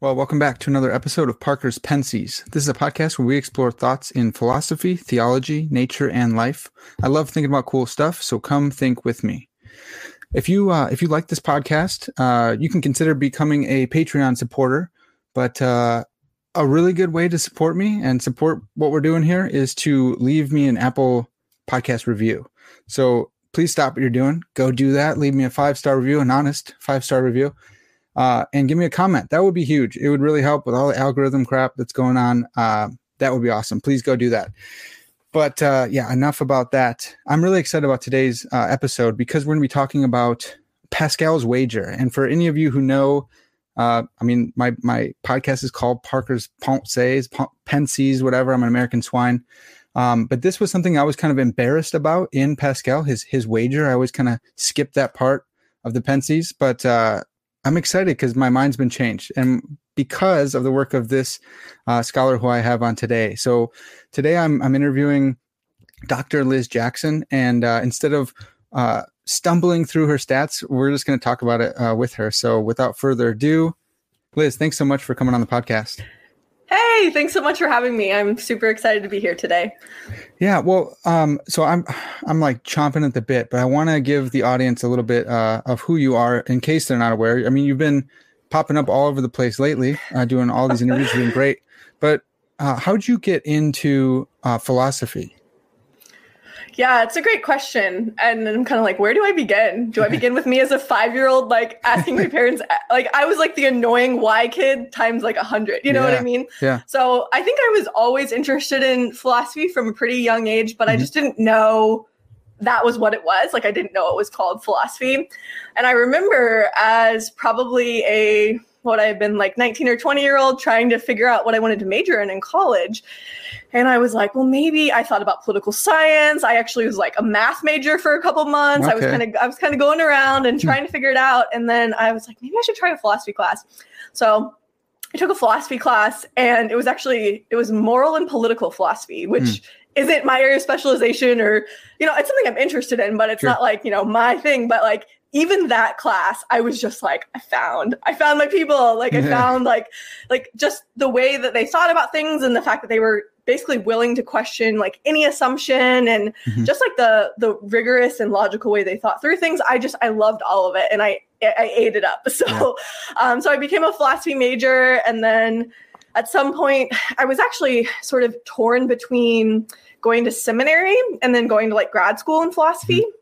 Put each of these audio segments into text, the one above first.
Well, welcome back to another episode of Parker's Pensies. This is a podcast where we explore thoughts in philosophy, theology, nature, and life. I love thinking about cool stuff, so come think with me. If you uh, if you like this podcast, uh, you can consider becoming a Patreon supporter. But uh, a really good way to support me and support what we're doing here is to leave me an Apple podcast review. So please stop what you're doing, go do that. Leave me a five star review, an honest five star review uh, and give me a comment. That would be huge. It would really help with all the algorithm crap that's going on. Uh, that would be awesome. Please go do that. But uh, yeah, enough about that. I'm really excited about today's uh, episode because we're going to be talking about Pascal's wager. And for any of you who know, uh, I mean, my my podcast is called Parker's Pensées, Pensies, whatever. I'm an American swine. Um, but this was something I was kind of embarrassed about in Pascal, his his wager. I always kind of skipped that part of the Pensies, but uh, I'm excited because my mind's been changed and because of the work of this uh, scholar who I have on today. So today I'm, I'm interviewing Dr. Liz Jackson, and uh, instead of uh, stumbling through her stats, we're just going to talk about it uh, with her. So without further ado, Liz, thanks so much for coming on the podcast. Hey, thanks so much for having me. I'm super excited to be here today. Yeah, well, um, so I'm I'm like chomping at the bit, but I want to give the audience a little bit uh, of who you are in case they're not aware. I mean, you've been popping up all over the place lately, uh, doing all these interviews, doing great. But uh, how'd you get into uh, philosophy? Yeah, it's a great question. And I'm kind of like, where do I begin? Do I begin with me as a five year old, like asking my parents, like, I was like the annoying why kid times like a hundred, you know yeah. what I mean? Yeah. So I think I was always interested in philosophy from a pretty young age, but mm-hmm. I just didn't know that was what it was. Like, I didn't know it was called philosophy. And I remember as probably a what I had been like 19 or 20 year old trying to figure out what I wanted to major in in college. And I was like, well, maybe I thought about political science. I actually was like a math major for a couple months. Okay. I was kind of I was kind of going around and hmm. trying to figure it out. And then I was like, maybe I should try a philosophy class. So I took a philosophy class and it was actually it was moral and political philosophy, which mm. isn't my area of specialization or you know, it's something I'm interested in, but it's sure. not like, you know, my thing, but like even that class i was just like i found i found my people like i found like like just the way that they thought about things and the fact that they were basically willing to question like any assumption and mm-hmm. just like the the rigorous and logical way they thought through things i just i loved all of it and i i ate it up so yeah. um so i became a philosophy major and then at some point i was actually sort of torn between going to seminary and then going to like grad school in philosophy mm-hmm.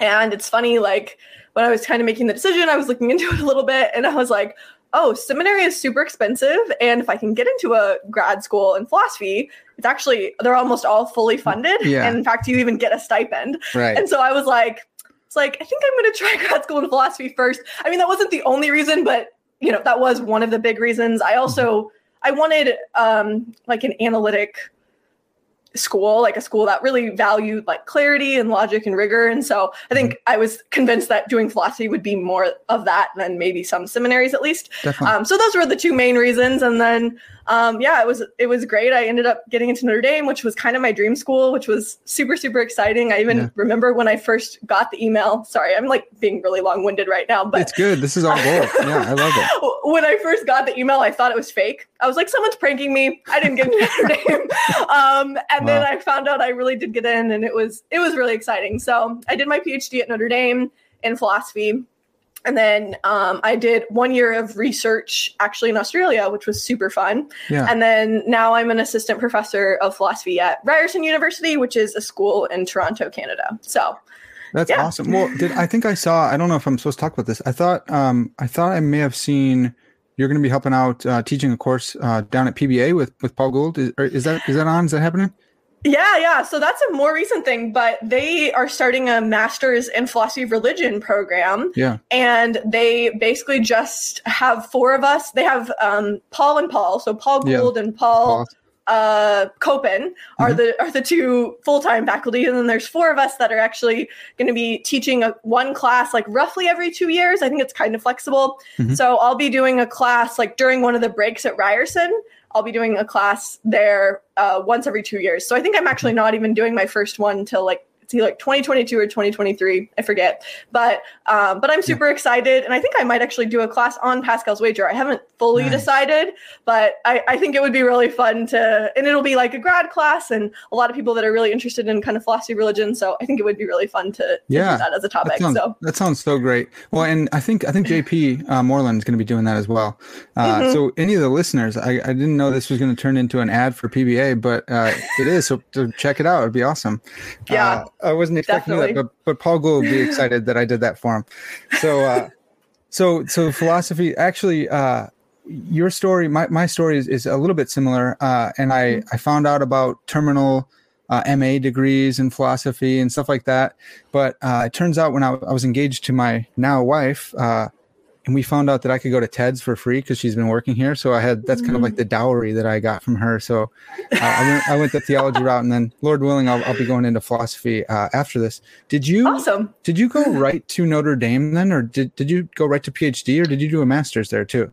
And it's funny like when I was kind of making the decision, I was looking into it a little bit and I was like, oh, seminary is super expensive. And if I can get into a grad school in philosophy, it's actually, they're almost all fully funded. Yeah. And in fact, you even get a stipend. Right. And so I was like, it's like, I think I'm going to try grad school in philosophy first. I mean, that wasn't the only reason, but you know, that was one of the big reasons. I also. I wanted um, like an analytic school, like a school that really valued like clarity and logic and rigor. And so I think mm-hmm. I was convinced that doing philosophy would be more of that than maybe some seminaries at least. Um, so those were the two main reasons. And then um, yeah, it was it was great. I ended up getting into Notre Dame, which was kind of my dream school, which was super super exciting. I even yeah. remember when I first got the email. Sorry, I'm like being really long winded right now, but it's good. This is all gold. yeah, I love it. When I first got the email, I thought it was fake. I was like, someone's pranking me. I didn't get into Notre Dame, um, and wow. then I found out I really did get in, and it was it was really exciting. So I did my PhD at Notre Dame in philosophy and then um, I did one year of research actually in Australia, which was super fun. Yeah. And then now I'm an assistant professor of philosophy at Ryerson University, which is a school in Toronto, Canada. So That's Yeah. awesome. Well, did I think I saw? I don't know if I'm supposed to talk about this. I thought um, I thought I may have seen you're going to be helping out uh, teaching a course uh, down at PBA with with Paul Gould. Is, is that is that on? Is that happening? Yeah, yeah. So that's a more recent thing, but they are starting a master's in philosophy of religion program. Yeah. And they basically just have four of us. They have um, Paul and Paul. So Paul Yeah. Gould and Paul Paul. uh, Copan are Mhm. the are the two full time faculty, and then there's four of us that are actually going to be teaching a, one class like roughly every two years. I think it's kind of flexible. Mhm. So I'll be doing a class like during one of the breaks at Ryerson. I'll be doing a class there uh, once every two years. So I think I'm actually not even doing my first one till like like 2022 or 2023. I forget. But um, but I'm super excited, and I think I might actually do a class on Pascal's wager. I haven't fully Nice. decided, but I, I think it would be really fun to, and it'll be like a grad class, and a lot of people that are really interested in kind of philosophy of religion. So I think it would be really fun to, to Yeah, that as a topic. That sounds, so that sounds so great. Well, and I think I think JP uh, Moreland is going to be doing that as well. Uh, Mhm. So any of the listeners, I, I didn't know this was going to turn into an ad for PBA, but uh, it is. So check it out, it'd be awesome. Yeah, Uh, I wasn't expecting definitely. that, but but Paul Gould will be excited that I did that for him. So uh, so so philosophy actually. Uh, your story, my, my story is, is a little bit similar, uh, and I, Mm-hmm. I found out about terminal uh, MA degrees in philosophy and stuff like that. But uh, it turns out when I, I was engaged to my now wife, uh, and we found out that I could go to TEDS for free because she's been working here. So I had that's kind of like the dowry that I got from her. So uh, I went I went the theology route, and then Lord willing, I'll, I'll be going into philosophy uh, after this. Did you awesome. did you go right to Notre Dame then, or did did you go right to PhD, or did you do a master's there too?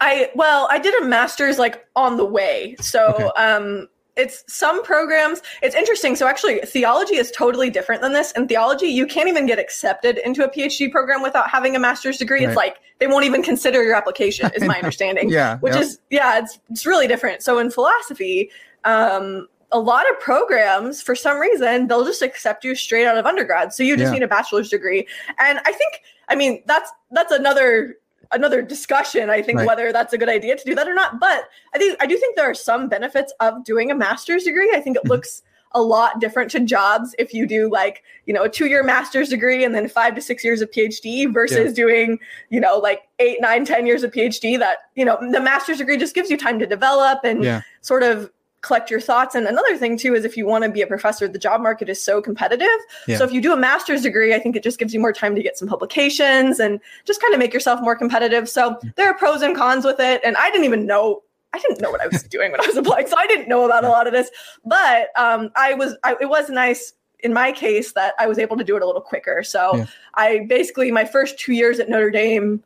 I well, I did a master's like on the way. So Okay. um it's some programs it's interesting. So actually theology is totally different than this. In theology you can't even get accepted into a phd program without having a master's degree. Right. it's like they won't even consider your application is my understanding. Yeah, which yeah. is yeah it's it's really different. So in philosophy um a lot of programs for some reason they'll just accept you straight out of undergrad. So you just Yeah. need a bachelor's degree. And i think i mean that's that's another another discussion i think Right. whether that's a good idea to do that or not but i think i do think there are some benefits of doing a master's degree i think it Mhm. looks a lot different to jobs if you do like you know a two-year master's degree and then five to six years of phd versus doing you know like eight nine ten years of phd that you know the master's degree just gives you time to develop and Yeah. sort of collect your thoughts. And another thing too is if you want to be a professor the job market is so competitive. Yeah. so if you do a master's degree i think it just gives you more time to get some publications and just kind of make yourself more competitive. So there are pros and cons with it. And i didn't even know i didn't know what i was doing when i was applying so i didn't know about a lot of this. But um, i was I, it was nice in my case that i was able to do it a little quicker. So Yeah. i basically my first two years at notre dame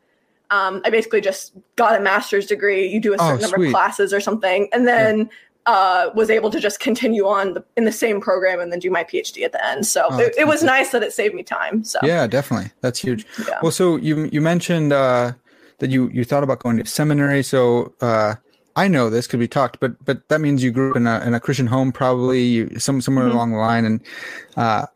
um, I basically just got a master's degree. You do a Oh, certain number of classes or something, and then uh, was able to just continue on the, in the same program and then do my PhD at the end. So Oh, it, it was nice that it saved me time. So Yeah, definitely. That's huge. Yeah. Well, so you you mentioned uh, that you you thought about going to seminary. So uh, I know this could be talked, but but that means you grew up in a in a Christian home, probably you, some somewhere Mhm. along the line. And uh,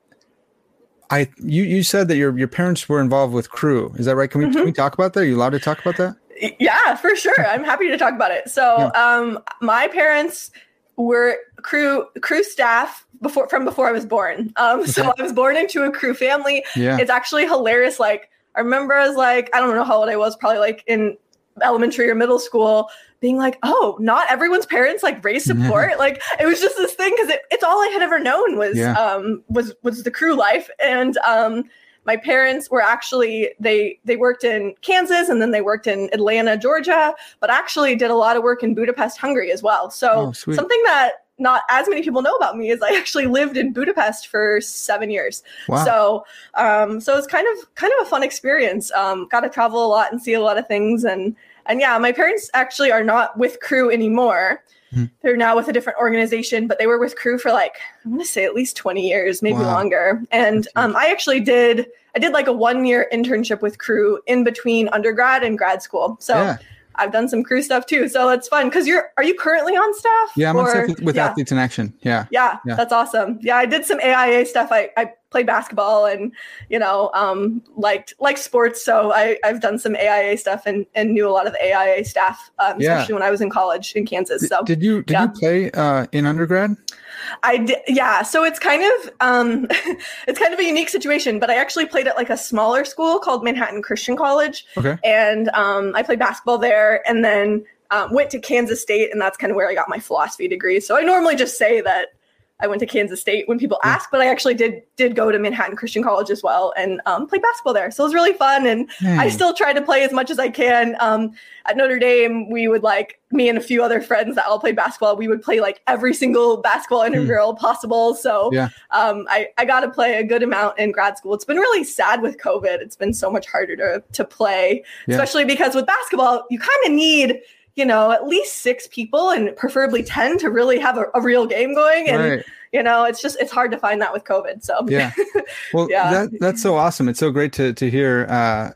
I you you said that your your parents were involved with Cru. Is that right? Can we Mm-hmm. can we talk about that? Are you allowed to talk about that? Yeah, for sure. I'm happy to talk about it. So, um, my parents were Cru Cru staff before from before I was born. Um, so I was born into a Cru family. Yeah. It's actually hilarious. Like I remember as like I don't know how old I was, probably like in elementary or middle school, being like, oh, not everyone's parents like raise support. like it was just this thing because it, it's all I had ever known was Yeah. um was was the Cru life and um my parents were actually they they worked in Kansas and then they worked in Atlanta, Georgia, but actually did a lot of work in Budapest, Hungary as well. So Oh, something that not as many people know about me is I actually lived in Budapest for seven years. Wow. So um so it's kind of kind of a fun experience. Um got to travel a lot and see a lot of things and and yeah, my parents actually are not with Cru anymore. Mhm. They're now with a different organization, but they were with Cru for like I'm gonna say at least 20 years, maybe Wow. longer. And um, I actually did I did like a one year internship with Cru in between undergrad and grad school. So yeah. I've done some Cru stuff too. So it's fun because you're are you currently on staff? Yeah, I'm on Or- staff with, with yeah. Athletes in Action. Yeah. Yeah, Yeah. that's awesome. Yeah, I did some AIA stuff. I, I played basketball and you know um, liked liked sports. So I I've done some AIA stuff and and knew a lot of the AIA staff, um, Yeah. especially when I was in college in Kansas. So Did you did yeah. you play uh, in undergrad? I did, yeah. So it's kind of um, it's kind of a unique situation. But I actually played at like a smaller school called Manhattan Christian College, Okay. and um, I played basketball there, and then um, went to Kansas State, and that's kind of where I got my philosophy degree. So I normally just say that I went to Kansas State when people ask, but I actually did did go to Manhattan Christian College as well and um, played basketball there. So it was really fun, and I still try to play as much as I can. Um, at Notre Dame, we would like me and a few other friends that all played basketball. We would play like every single basketball intramural possible. So Yeah. um, I, I got to play a good amount in grad school. It's been really sad with COVID. It's been so much harder to, to play, Yeah. especially because with basketball, you kind of need, you know, at least six people and preferably 10 to really have a, a real game going. And, Right. you know, it's just, it's hard to find that with COVID. So, Yeah. Well, Yeah. that that's so awesome. It's so great to to hear uh,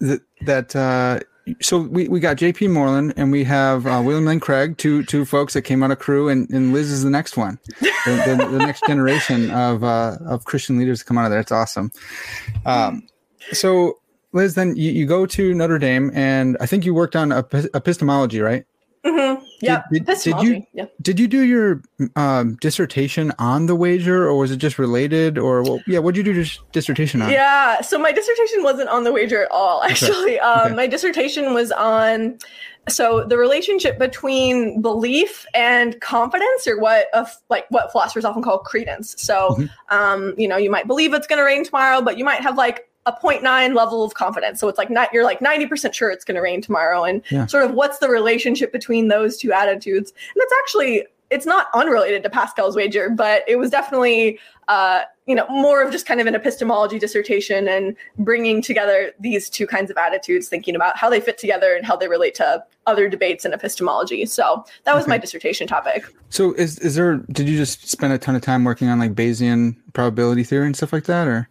that that. Uh, so we, we got JP Moreland and we have uh, William Lane Craig, two two folks that came out of Cru, and, and Liz is the next one, the, the, the next generation of uh, of Christian leaders to come out of there. It's awesome. Um, so Liz, then you, you go to Notre Dame, and I think you worked on ep- epistemology, right? Mm-hmm. yeah. did- did you- epistemology, yeah. Did you do your um, dissertation on the wager, or was it just related? Or well, yeah, what did you do your dissertation on? Yeah, so my dissertation wasn't on the wager at all, actually. Um, Okay. My dissertation was on so the relationship between belief and confidence, or what of like what philosophers often call credence. So, Mm-hmm. um, you know, you might believe it's going to rain tomorrow, but you might have like a 0.9 level of confidence. So it's like not you're like 90% sure it's going to rain tomorrow, and Yeah. sort of what's the relationship between those two attitudes? And it's actually it's not unrelated to Pascal's wager, but it was definitely uh, you know more of just kind of an epistemology dissertation and bringing together these two kinds of attitudes, thinking about how they fit together and how they relate to other debates in epistemology. So that was my dissertation topic. So is is there? Did you just spend a ton of time working on like Bayesian probability theory and stuff like that, or?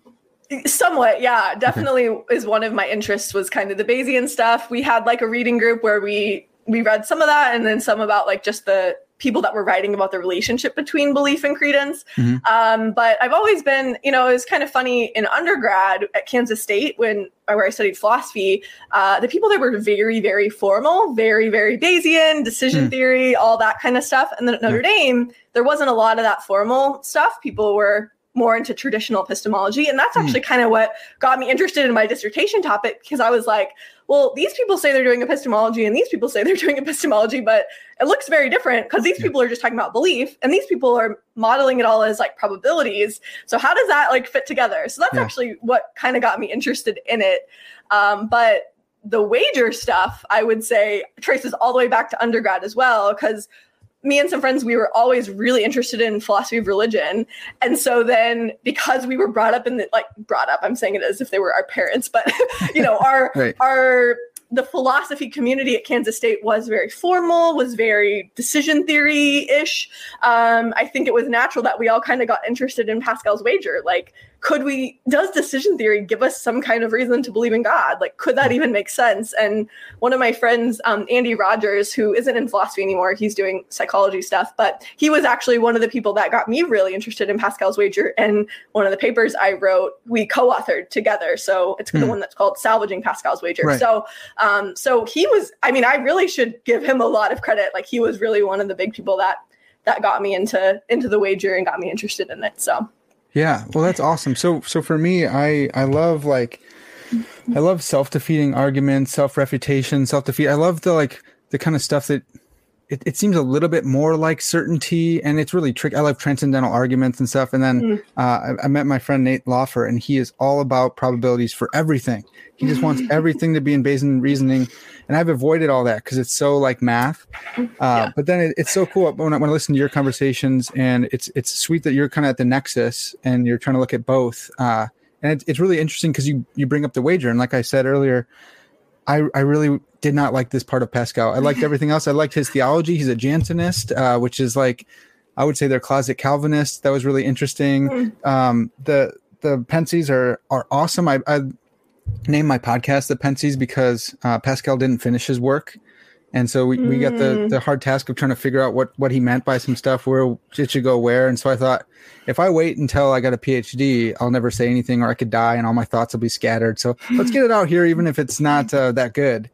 Somewhat, yeah, definitely is one of my interests was kind of the Bayesian stuff. We had like a reading group where we we read some of that and then some about like just the people that were writing about the relationship between belief and credence. Mhm. Um, but I've always been, you know, it was kind of funny in undergrad at Kansas State when where I studied philosophy. Uh, the people there were very, very formal, very, very Bayesian, decision Hmm. theory, all that kind of stuff. And then at Notre Dame, there wasn't a lot of that formal stuff. People were more into traditional epistemology. And that's Hmm. actually kind of what got me interested in my dissertation topic because I was like, well, these people say they're doing epistemology and these people say they're doing epistemology, but it looks very different because these Yeah. people are just talking about belief and these people are modeling it all as like probabilities. So how does that like fit together? So that's Yeah. actually what kind of got me interested in it. Um, but the wager stuff, I would say, traces all the way back to undergrad as well, because me and some friends, we were always really interested in philosophy of religion. And so then because we were brought up in the like brought up, I'm saying it as if they were our parents, but you know, our Right. our the philosophy community at Kansas State was very formal, was very decision theory ish. Um, I think it was natural that we all kind of got interested in Pascal's wager. Like, could we, does decision theory give us some kind of reason to believe in God? Like, could that even make sense? And one of my friends, um, Andy Rogers, who isn't in philosophy anymore, he's doing psychology stuff, but he was actually one of the people that got me really interested in Pascal's wager. And one of the papers I wrote, we co authored together. So it's the Hmm. one that's called Salvaging Pascal's Wager. Right. So, um, so he was, I mean, I really should give him a lot of credit. Like, he was really one of the big people that that got me into into the wager and got me interested in it. So Yeah, well, that's awesome. So, so for me, I I love like, I love self defeating arguments, self refutation, self defeat. I love the like the kind of stuff that it, it seems a little bit more like certainty, and it's really tricky. I love transcendental arguments and stuff. And then uh, I, I met my friend Nate Lawfer, and he is all about probabilities for everything. He just wants everything to be in Bayesian reasoning, and I've avoided all that because it's so like math. Uh, But then it, it's so cool when I, when I listen to your conversations, and it's it's sweet that you're kind of at the nexus and you're trying to look at both. Uh, and it's it's really interesting because you you bring up the wager, and like I said earlier, I I really did not like this part of Pascal. I liked everything else. I liked his theology. He's a Jansenist, uh, which is like I would say they're closet Calvinists. That was really interesting. Um, the the Pensies are are awesome. I, I named my podcast the Pensies because uh, Pascal didn't finish his work, And so we, we got the, the hard task of trying to figure out what, what he meant by some stuff, where it should go where. And so I thought, if I wait until I got a PhD, I'll never say anything or I could die and all my thoughts will be scattered. So let's get it out here, even if it's not uh, that good.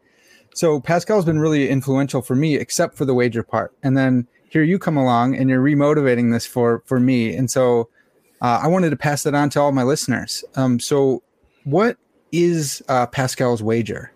So Pascal's been really influential for me, except for the wager part. And then here you come along and you're remotivating this for, for me. And so uh, I wanted to pass that on to all my listeners. Um, so what is uh, Pascal's wager?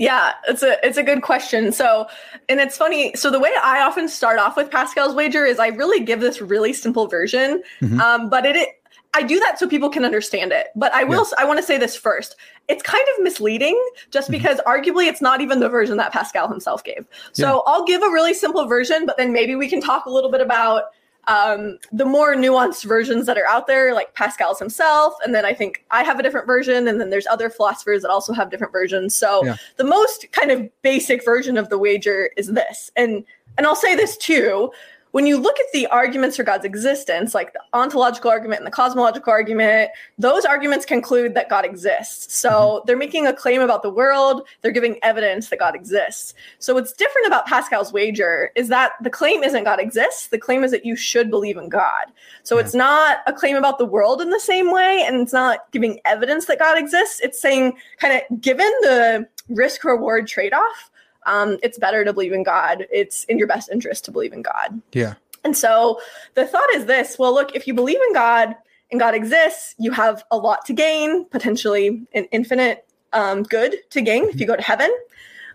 Yeah, it's a it's a good question. So, and it's funny. So the way I often start off with Pascal's wager is I really give this really simple version, mm-hmm. um, but it, it I do that so people can understand it. But I will yeah. I want to say this first. It's kind of misleading just mm-hmm. because arguably it's not even the version that Pascal himself gave. So yeah. I'll give a really simple version, but then maybe we can talk a little bit about um, the more nuanced versions that are out there, like Pascal's himself, and then I think I have a different version, and then there's other philosophers that also have different versions. So yeah. the most kind of basic version of the wager is this, and and I'll say this too when you look at the arguments for God's existence, like the ontological argument and the cosmological argument, those arguments conclude that God exists. So mm-hmm. they're making a claim about the world, they're giving evidence that God exists. So what's different about Pascal's wager is that the claim isn't God exists, the claim is that you should believe in God. So it's not a claim about the world in the same way, and it's not giving evidence that God exists. It's saying, kind of, given the risk reward trade off, um, it's better to believe in God. It's in your best interest to believe in God. Yeah. And so the thought is this well, look, if you believe in God and God exists, you have a lot to gain, potentially an infinite um, good to gain if you go to heaven.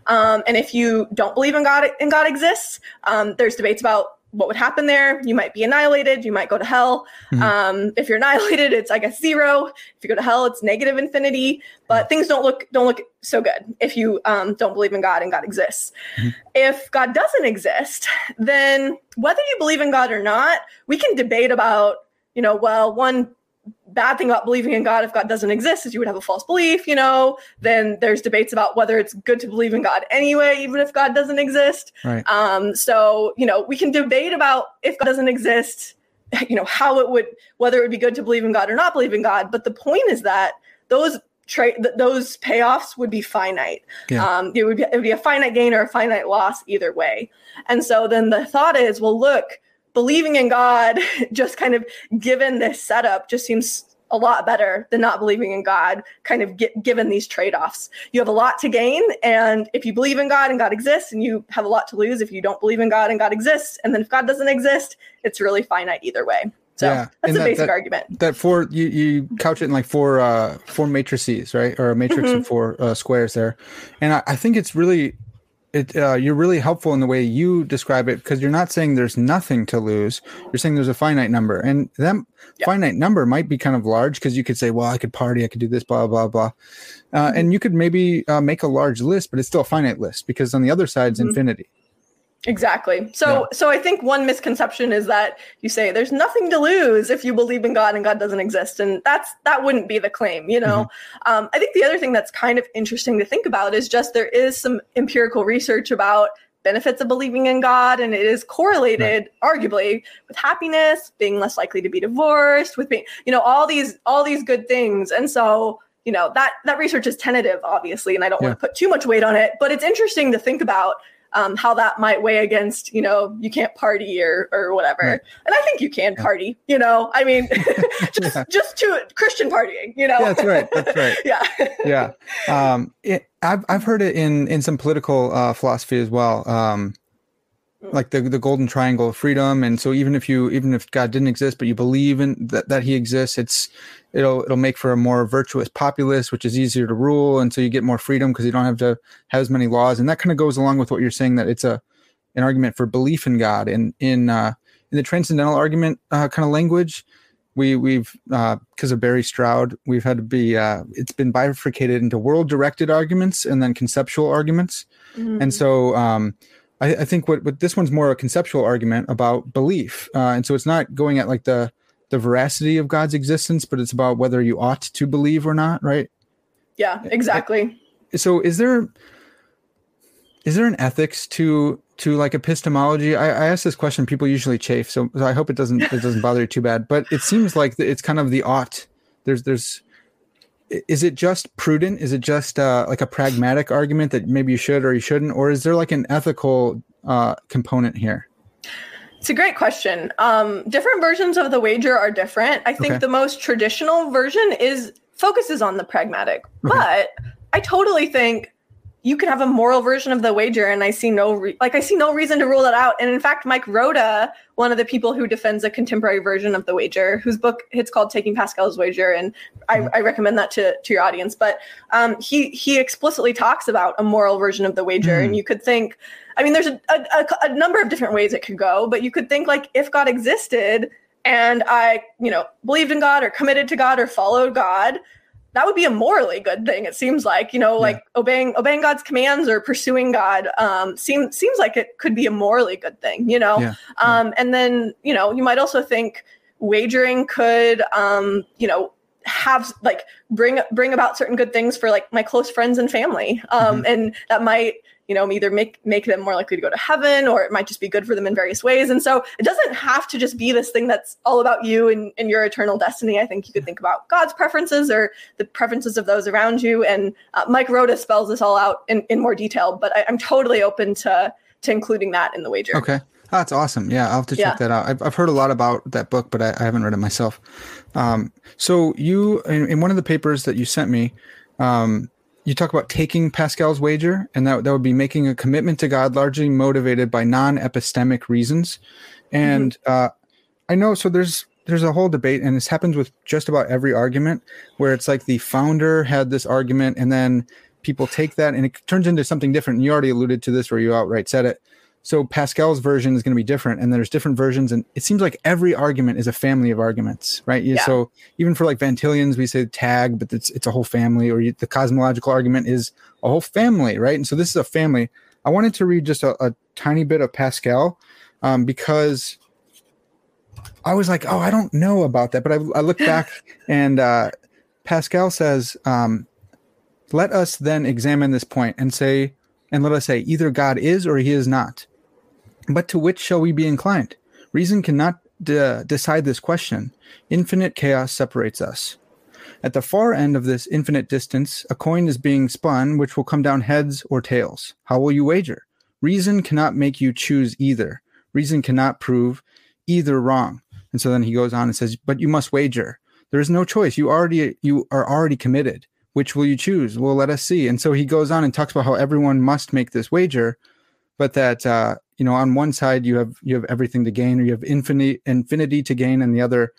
Um, and if you don't believe in God and God exists, um, there's debates about what would happen there. You might be annihilated. You might go to hell. Mm-hmm. Um, if you're annihilated, it's I guess zero. If you go to hell, it's negative infinity. But things don't look don't look so good if you um, don't believe in God and God exists. Mm-hmm. If God doesn't exist, then whether you believe in God or not, we can debate about you know well one bad thing about believing in God if God doesn't exist is you would have a false belief, you know. Then there's debates about whether it's good to believe in God anyway, even if God doesn't exist. Right. Um, so, you know, we can debate about if God doesn't exist, you know, how it would, whether it would be good to believe in God or not believe in God. But the point is that those trade th- those payoffs would be finite. Yeah. Um, it would be it would be a finite gain or a finite loss either way. And so then the thought is, well, look, believing in God, just kind of given this setup, just seems a lot better than not believing in God, kind of get, given these trade offs. You have a lot to gain. And if you believe in God and God exists, and you have a lot to lose if you don't believe in God and God exists. And then if God doesn't exist, it's really finite either way. So yeah. that's and a that, basic that, argument. That four you, you couch it in like four uh four matrices, right? Or a matrix mm-hmm. of four uh, squares there. And I, I think it's really it uh, you're really helpful in the way you describe it because you're not saying there's nothing to lose you're saying there's a finite number and that yep. finite number might be kind of large because you could say well i could party i could do this blah blah blah uh, mm-hmm. and you could maybe uh, make a large list but it's still a finite list because on the other side is mm-hmm. infinity Exactly. So yeah. so I think one misconception is that you say there's nothing to lose if you believe in God and God doesn't exist, and that's that wouldn't be the claim. You know, mm-hmm. um, I think the other thing that's kind of interesting to think about is just there is some empirical research about benefits of believing in God, and it is correlated, right. arguably, with happiness, being less likely to be divorced, with being you know all these all these good things, and so you know that that research is tentative obviously and i don't yeah. want to put too much weight on it but it's interesting to think about um, how that might weigh against, you know, you can't party or or whatever. Right. And I think you can party, you know. I mean, just yeah. just to Christian partying, you know. Yeah, that's right. That's right. yeah. yeah. Um, it, I've I've heard it in in some political uh, philosophy as well. Um, like the the golden triangle of freedom. And so even if you even if god didn't exist but you believe in that, that he exists it's it'll it'll make for a more virtuous populace which is easier to rule. And so you get more freedom because you don't have to have as many laws. And that kind of goes along with what you're saying that it's a an argument for belief in god. And in uh in the transcendental argument uh, kind of language we we've uh because uh, of Barry Stroud, we've had to be uh, it's been bifurcated into world directed arguments and then conceptual arguments, mm-hmm. and so um, I, I think what, what this one's more a conceptual argument about belief, uh, and so it's not going at like the the veracity of God's existence, but it's about whether you ought to believe or not, right? Yeah, exactly. So is there is there an ethics to to like epistemology? I, I ask this question, people usually chafe, so, so I hope it doesn't it doesn't bother you too bad. But it seems like it's kind of the ought. There's there's is it just prudent? Is it just uh, like a pragmatic argument that maybe you should or you shouldn't, or is there like an ethical uh, component here? It's a great question. Um, different versions of the wager are different. I think Okay. the most traditional version is focuses on the pragmatic, but I totally think you can have a moral version of the wager, and I see no re- like I see no reason to rule that out. And in fact, Mike Rota, one of the people who defends a contemporary version of the wager, whose book it's called "Taking Pascal's Wager," and I, I recommend that to to your audience. But um, he he explicitly talks about a moral version of the wager, and you could think. I mean, there's a, a, a, a number of different ways it could go, but you could think like if God existed and I, you know, believed in God or committed to God or followed God, that would be a morally good thing. It seems like, you know, like obeying obeying God's commands or pursuing God um, seems seems like it could be a morally good thing, you know. Yeah, Um, and then, you know, you might also think wagering could, um, you know, have like bring bring about certain good things for like my close friends and family, um, and that might you know either make make them more likely to go to heaven or it might just be good for them in various ways and so it doesn't have to just be this thing that's all about you and, and your eternal destiny i think you could think about god's preferences or the preferences of those around you and uh, Mike Rota spells this all out in, in more detail but I, i'm totally open to to including that in the wager Okay. Oh, that's awesome. Yeah, I'll have to check Yeah. that out. I've, I've heard a lot about that book, but I, I haven't read it myself. Um, so you, in, in one of the papers that you sent me, um, you talk about taking Pascal's wager, and that that would be making a commitment to God, largely motivated by non-epistemic reasons. And uh, I know, so there's there's a whole debate, and this happens with just about every argument, where it's like the founder had this argument, and then people take that, and it turns into something different. And you already alluded to this, where you outright said it. So Pascal's version is going to be different, and there's different versions, and it seems like every argument is a family of arguments, right? Yeah. So even for like Van Tillians, we say TAG, but it's it's a whole family. Or you, the cosmological argument is a whole family, right? And so this is a family. I wanted to read just a, a tiny bit of Pascal um, because I was like, oh, I don't know about that, but I, I looked back and uh, Pascal says, um, let us then examine this point and say, and let us say, either God is or he is not. But to which shall we be inclined? Reason cannot de- decide this question. Infinite chaos separates us. At the far end of this infinite distance, a coin is being spun, which will come down heads or tails. How will you wager? Reason cannot make you choose either. Reason cannot prove either wrong. And so then he goes on and says, "But you must wager. There is no choice. You already you are already committed. Which will you choose? Well, let us see." And so he goes on and talks about how everyone must make this wager, but that uh, you know on one side you have you have everything to gain, or you have infinity infinity to gain, and the other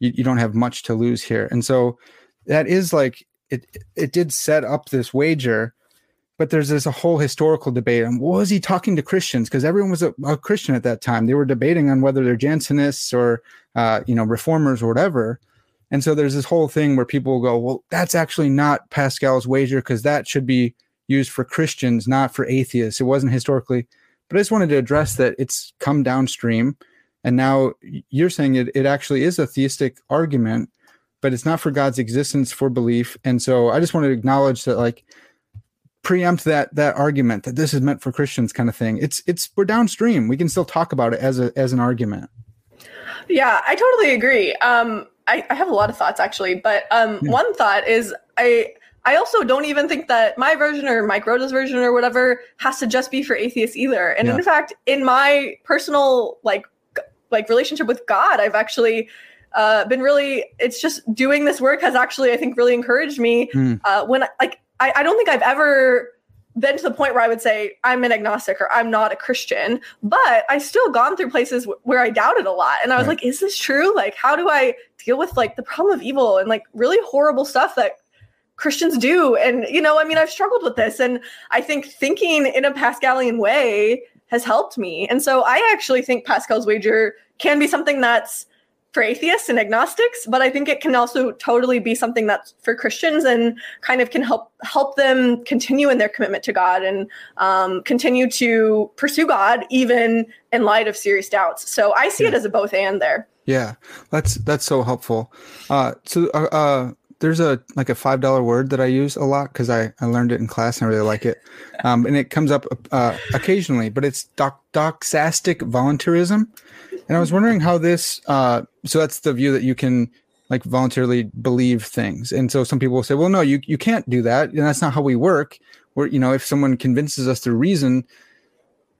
you, you don't have much to lose here. And so that is like it it did set up this wager but there's this whole historical debate on was he talking to Christians because everyone was a, a Christian at that time. They were debating on whether they're Jansenists or uh, you know reformers or whatever. And so there's this whole thing where people go, well, that's actually not Pascal's wager because that should be used for Christians, not for atheists. It wasn't historically. But I just wanted to address that it's come downstream, and now you're saying it, it actually is a theistic argument, but it's not for God's existence for belief. And so I just want to acknowledge that, like preempt that that argument that this is meant for Christians kind of thing. It's it's we're downstream. We can still talk about it as a as an argument. Yeah, I totally agree. Um, I, I have a lot of thoughts actually, but um, one thought is I I also don't even think that my version or Mike Rota's version or whatever has to just be for atheists either. And Yeah. in fact, in my personal like like relationship with God, I've actually uh, been really. It's just doing this work has actually I think really encouraged me Mm. uh, when like I, I don't think I've ever been to the point where I would say I'm an agnostic or I'm not a Christian, but I still gone through places w- where I doubted a lot. And I was Right. like, is this true? Like, how do I deal with like the problem of evil and like really horrible stuff that Christians do? And, you know, I mean, I've struggled with this. And I think thinking in a Pascalian way has helped me. And so I actually think Pascal's wager can be something that's for atheists and agnostics, but I think it can also totally be something that's for Christians and kind of can help help them continue in their commitment to God and um, continue to pursue God even in light of serious doubts. So I see it as a both and there. Yeah, that's that's so helpful. Uh, so uh, uh, there's a like a five dollar word that I use a lot because I I learned it in class and I really like it, um, and it comes up uh, occasionally. But it's doc- doxastic voluntarism, and I was wondering how this. Uh, so that's the view that you can like voluntarily believe things. And so some people will say, well, no, you, you can't do that. And that's not how we work. We're, you know, if someone convinces us through reason,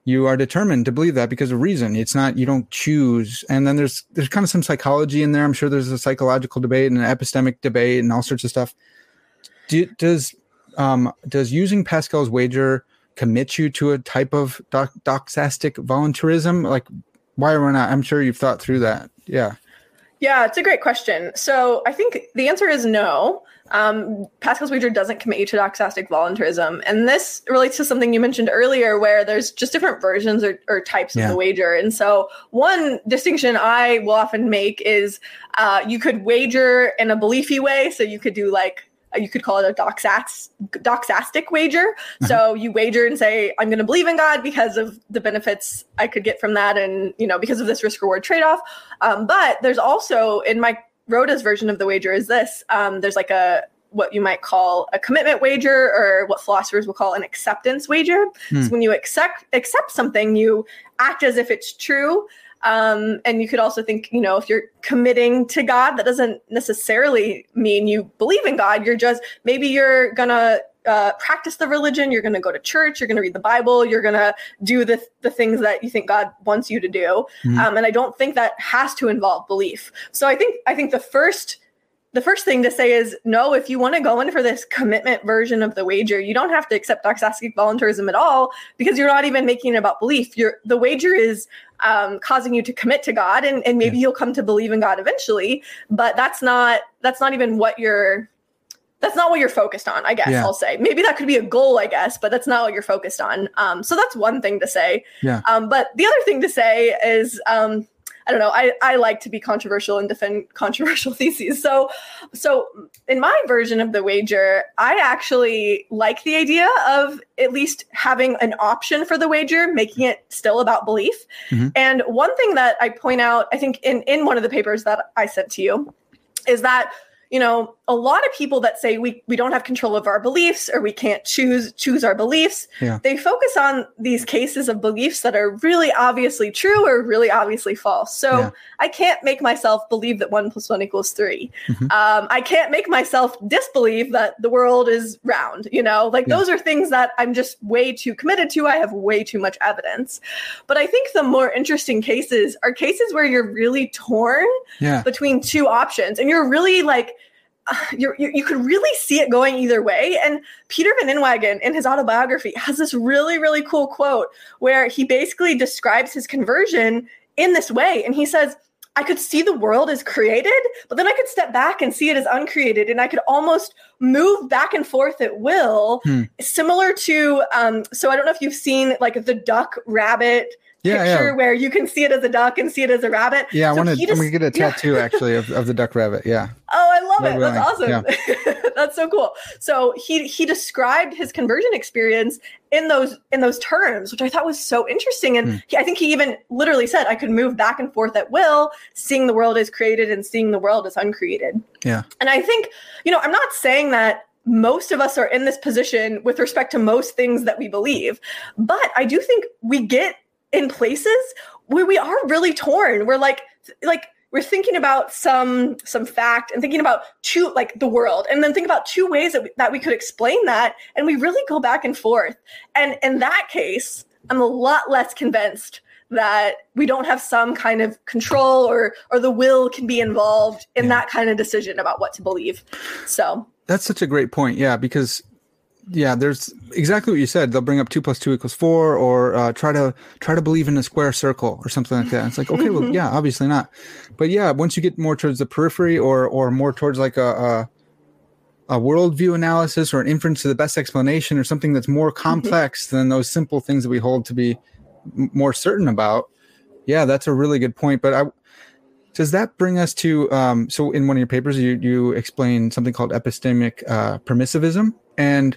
you are determined to believe that because of reason. It's not, you don't choose. And then there's, there's kind of some psychology in there. I'm sure there's a psychological debate and an epistemic debate and all sorts of stuff. Do, does, um, does using Pascal's wager commit you to a type of doc, doxastic voluntarism? Like why or not? I'm sure you've thought through that. Yeah. Yeah, it's a great question. So I think the answer is no. Um, Pascal's wager doesn't commit you to doxastic voluntarism. And this relates to something you mentioned earlier, where there's just different versions or, or types Yeah. of the wager. And so, one distinction I will often make is uh, you could wager in a beliefy way. So, you could do like, you could call it a doxas- doxastic wager. So, you wager and say, I'm going to believe in God because of the benefits I could get from that. And, you know, because of this risk reward trade off. Um, but there's also in Mike Rota's version of the wager is this. Um, there's like a what you might call a commitment wager, or what philosophers will call an acceptance wager. Hmm. So when you accept accept something, you act as if it's true. Um, and you could also think, you know, if you're committing to God, that doesn't necessarily mean you believe in God. You're just maybe you're gonna uh, practice the religion. You're gonna go to church. You're gonna read the Bible. You're gonna do the the things that you think God wants you to do. Mhm. Um, and I don't think that has to involve belief. So I think I think the first the first thing to say is no, if you want to go in for this commitment version of the wager, you don't have to accept doxastic voluntarism at all because you're not even making it about belief. You're the wager is um, causing you to commit to God, and, and maybe you'll come to believe in God eventually. But that's not that's not even what you're that's not what you're focused on. I guess Yeah. I'll say maybe that could be a goal, I guess, but that's not what you're focused on. Um, so that's one thing to say. Yeah. Um, but the other thing to say is. Um, I don't know. I, I like to be controversial and defend controversial theses. So, so in my version of the wager, I actually like the idea of at least having an option for the wager, making it still about belief. Mhm. And one thing that I point out, I think in in one of the papers that I sent to you, is that you know a lot of people that say we we don't have control of our beliefs or we can't choose choose our beliefs Yeah. they focus on these cases of beliefs that are really obviously true or really obviously false so Yeah. i can't make myself believe that one plus one equals 3 Mhm. um, i can't make myself disbelieve that the world is round you know like Yeah. those are things that i'm just way too committed to i have way too much evidence but i think the more interesting cases are cases where you're really torn between two options and you're really like you you could really see it going either way. And peter van inwagen in his autobiography has this really really cool quote where he basically describes his conversion in this way. And he says i could see the world as created but then i could step back and see it as uncreated and i could almost move back and forth at will. Hmm. similar to um, so i don't know if you've seen like the duck rabbit Yeah. picture Yeah. where you can see it as a duck and see it as a rabbit Yeah. I So want to, I'm to get a yeah. tattoo actually of, of the duck rabbit. Yeah. Oh, I love Red it. That's awesome. That's so cool. So he he described his conversion experience in those in those terms, which I thought was so interesting. And Hmm. he, I think he even literally said I could move back and forth at will, seeing the world as created and seeing the world as uncreated. Yeah. And I think, you know, I'm not saying that most of us are in this position with respect to most things that we believe, but I do think we get in places where we are really torn. We're like, like we're thinking about some some fact and thinking about two like the world and then think about two ways that we, that we could explain that and we really go back and forth and in that case i'm a lot less convinced that we don't have some kind of control or or the will can be involved in Yeah. that kind of decision about what to believe so That's such a great point. Yeah, because yeah, there's exactly what you said. They'll bring up two plus two equals four, or uh, try to try to believe in a square circle or something like that. It's like okay, well, yeah, obviously not. But yeah, once you get more towards the periphery, or or more towards like a a, a worldview analysis or an inference to the best explanation, or something that's more complex than those simple things that we hold to be m- more certain about. Yeah, that's a really good point. But I does that bring us to um, so in one of your papers you you explain something called epistemic uh, permissivism and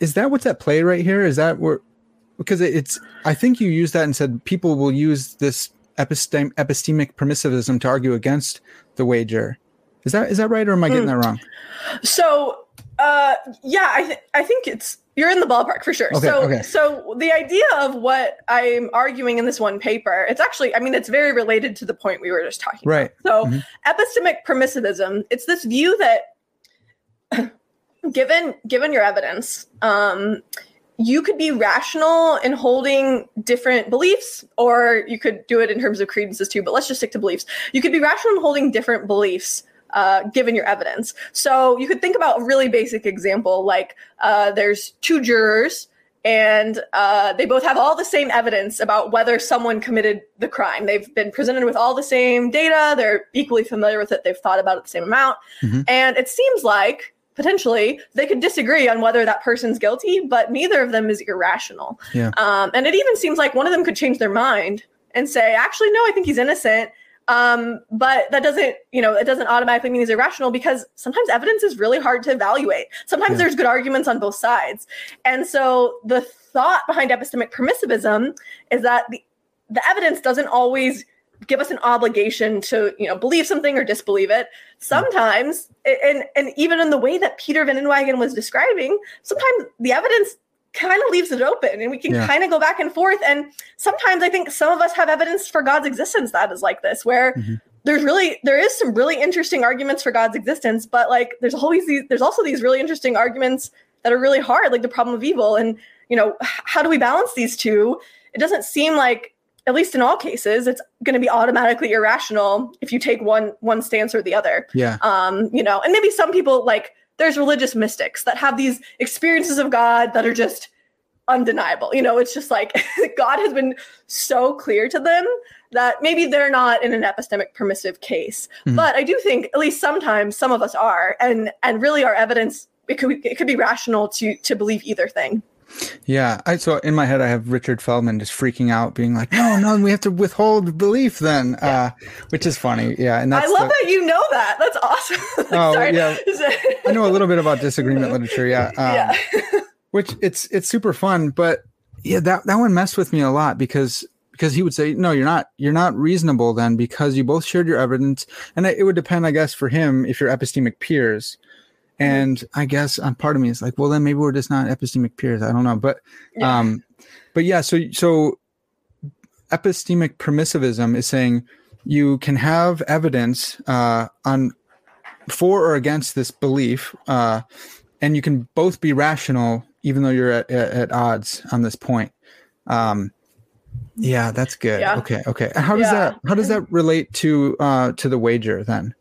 is that what's at play right here is that where because it's i think you used that and said people will use this epistem- epistemic permissivism to argue against the wager is that is that right or am i getting that wrong So, uh, yeah, I th- I think it's You're in the ballpark for sure. Okay, so, okay. so the idea of what I'm arguing in this one paper, it's actually, I mean, it's very related to the point we were just talking Right. about. So, Mhm. epistemic permissivism, it's this view that given given your evidence, um, you could be rational in holding different beliefs, or you could do it in terms of credences too. But let's just stick to beliefs. You could be rational in holding different beliefs. Uh, given your evidence. So you could think about a really basic example like uh, there's two jurors and uh, they both have all the same evidence about whether someone committed the crime. They've been presented with all the same data, they're equally familiar with it, they've thought about it the same amount. Mhm. And it seems like potentially they could disagree on whether that person's guilty, but neither of them is irrational. Yeah. Um, and it even seems like one of them could change their mind and say, actually, no, I think he's innocent. Um, but that doesn't, you know, it doesn't automatically mean he's irrational because sometimes evidence is really hard to evaluate. Sometimes Yeah. there's good arguments on both sides. And so the thought behind epistemic permissivism is that the, the evidence doesn't always give us an obligation to, you know, believe something or disbelieve it. Sometimes, and and even in the way that Peter Van Inwagen was describing, sometimes the evidence kind of leaves it open and we can Yeah. kind of go back and forth. And sometimes I think some of us have evidence for God's existence that is like this, where Mhm. there's really there is some really interesting arguments for God's existence, but like there's always these there's also these really interesting arguments that are really hard, like the problem of evil. And you know, how do we balance these two? It doesn't seem like at least in all cases, it's going to be automatically irrational if you take one one stance or the other Yeah. um you know and maybe some people like there's religious mystics that have these experiences of god that are just undeniable you know it's just like god has been so clear to them that maybe they're not in an epistemic permissive case Mhm. but i do think at least sometimes some of us are and and really our evidence it could it could be rational to to believe either thing Yeah, I so in my head I have Richard Feldman just freaking out, being like, "No, no, we have to withhold belief." Then, uh, which is funny. Yeah, and that's i love the- that you know that that's awesome Oh, Sorry. yeah. I know a little bit about disagreement literature. Yeah, um, yeah which it's it's super fun, but yeah, that that one messed with me a lot because because he would say, "No, you're not you're not reasonable then because you both shared your evidence," and it, it would depend, I guess, for him if you're epistemic peers. And I guess um, part of me is like, well, then maybe we're just not epistemic peers. I don't know, but Yeah. um, but yeah, so so epistemic permissivism is saying you can have evidence uh, on for or against this belief, uh, and you can both be rational even though you're at, at, at odds on this point. Um, yeah, that's good. Yeah. Okay, okay. And How does Yeah. that how does that relate to uh, to the wager then?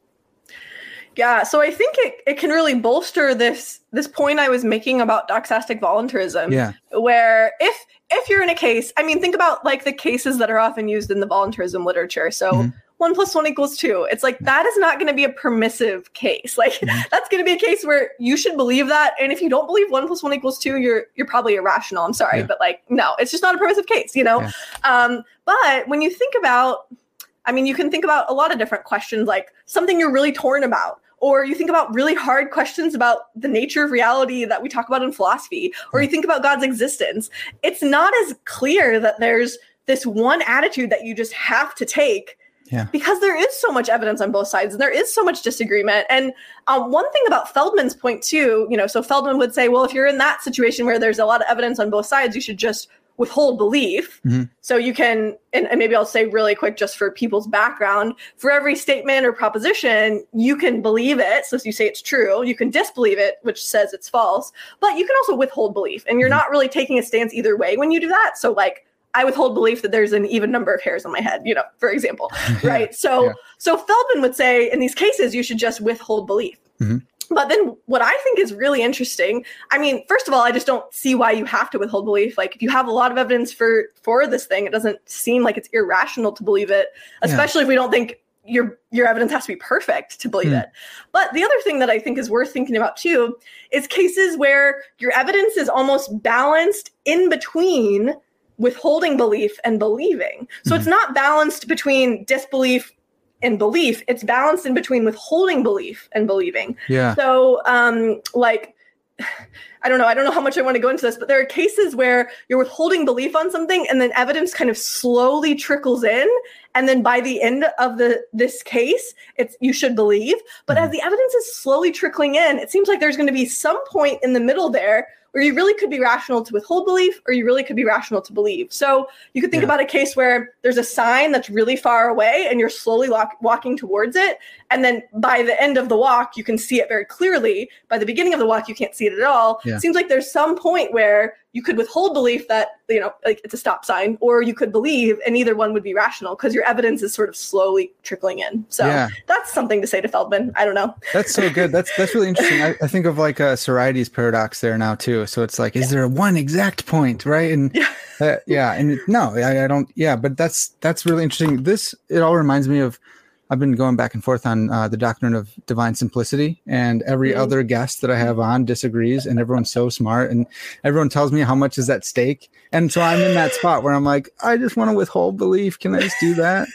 Yeah, so I think it, it can really bolster this this point I was making about doxastic voluntarism. Yeah, Where if if you're in a case, I mean, think about like the cases that are often used in the voluntarism literature. So Mhm. one plus one equals two. It's like that is not going to be a permissive case. Like Mhm. that's going to be a case where you should believe that, and if you don't believe one plus one equals two, you're you're probably irrational. I'm sorry, Yeah. but like no, it's just not a permissive case. You know. Yeah. Um, but when you think about I mean, you can think about a lot of different questions, like something you're really torn about, or you think about really hard questions about the nature of reality that we talk about in philosophy, or you think about God's existence. It's not as clear that there's this one attitude that you just have to take. Yeah. Because there is so much evidence on both sides and there is so much disagreement. And um, one thing about Feldman's point, too, you know, so Feldman would say, well, if you're in that situation where there's a lot of evidence on both sides, you should just withhold belief. Mhm. So you can, and, and maybe I'll say really quick, just for people's background, for every statement or proposition, you can believe it. So if you say it's true, you can disbelieve it, which says it's false, but you can also withhold belief. And you're Mhm. not really taking a stance either way when you do that. So, like, I withhold belief that there's an even number of hairs on my head, you know, for example, right? So, Yeah. so Feldman would say in these cases, you should just withhold belief. Mhm. But then what I think is really interesting, I mean, first of all, I just don't see why you have to withhold belief. Like if you have a lot of evidence for for this thing, it doesn't seem like it's irrational to believe it, Yeah. especially if we don't think your your evidence has to be perfect to believe Hmm. it. But the other thing that I think is worth thinking about too is cases where your evidence is almost balanced in between withholding belief and believing. So it's not balanced between disbelief and belief. It's balanced in between withholding belief and believing. yeah, So, um, like, I don't know. I don't know how much I want to go into this, but there are cases where you're withholding belief on something, and then evidence kind of slowly trickles in, and then by the end of the this case, it's you should believe. But as the evidence is slowly trickling in, it seems like there's going to be some point in the middle there or you really could be rational to withhold belief, or you really could be rational to believe. So you could think Yeah. about a case where there's a sign that's really far away and you're slowly walk- walking towards it. And then by the end of the walk, you can see it very clearly. By the beginning of the walk, you can't see it at all. Yeah. Seems like there's some point where you could withhold belief that, you know, like it's a stop sign, or you could believe, and either one would be rational because your evidence is sort of slowly trickling in. So Yeah. that's something to say to Feldman. I don't know. That's so good. That's that's really interesting. I, I think of like a Sorites paradox there now too. So it's like, is there one exact point, right? And Yeah. uh, yeah, and it- no, I, I don't. Yeah, but that's that's really interesting. This it all reminds me of. I've been going back and forth on uh, the doctrine of divine simplicity, and every Mhm. other guest that I have on disagrees, and everyone's so smart, and everyone tells me how much is at stake, and so I'm in that spot where I'm like, I just want to withhold belief. Can I just do that?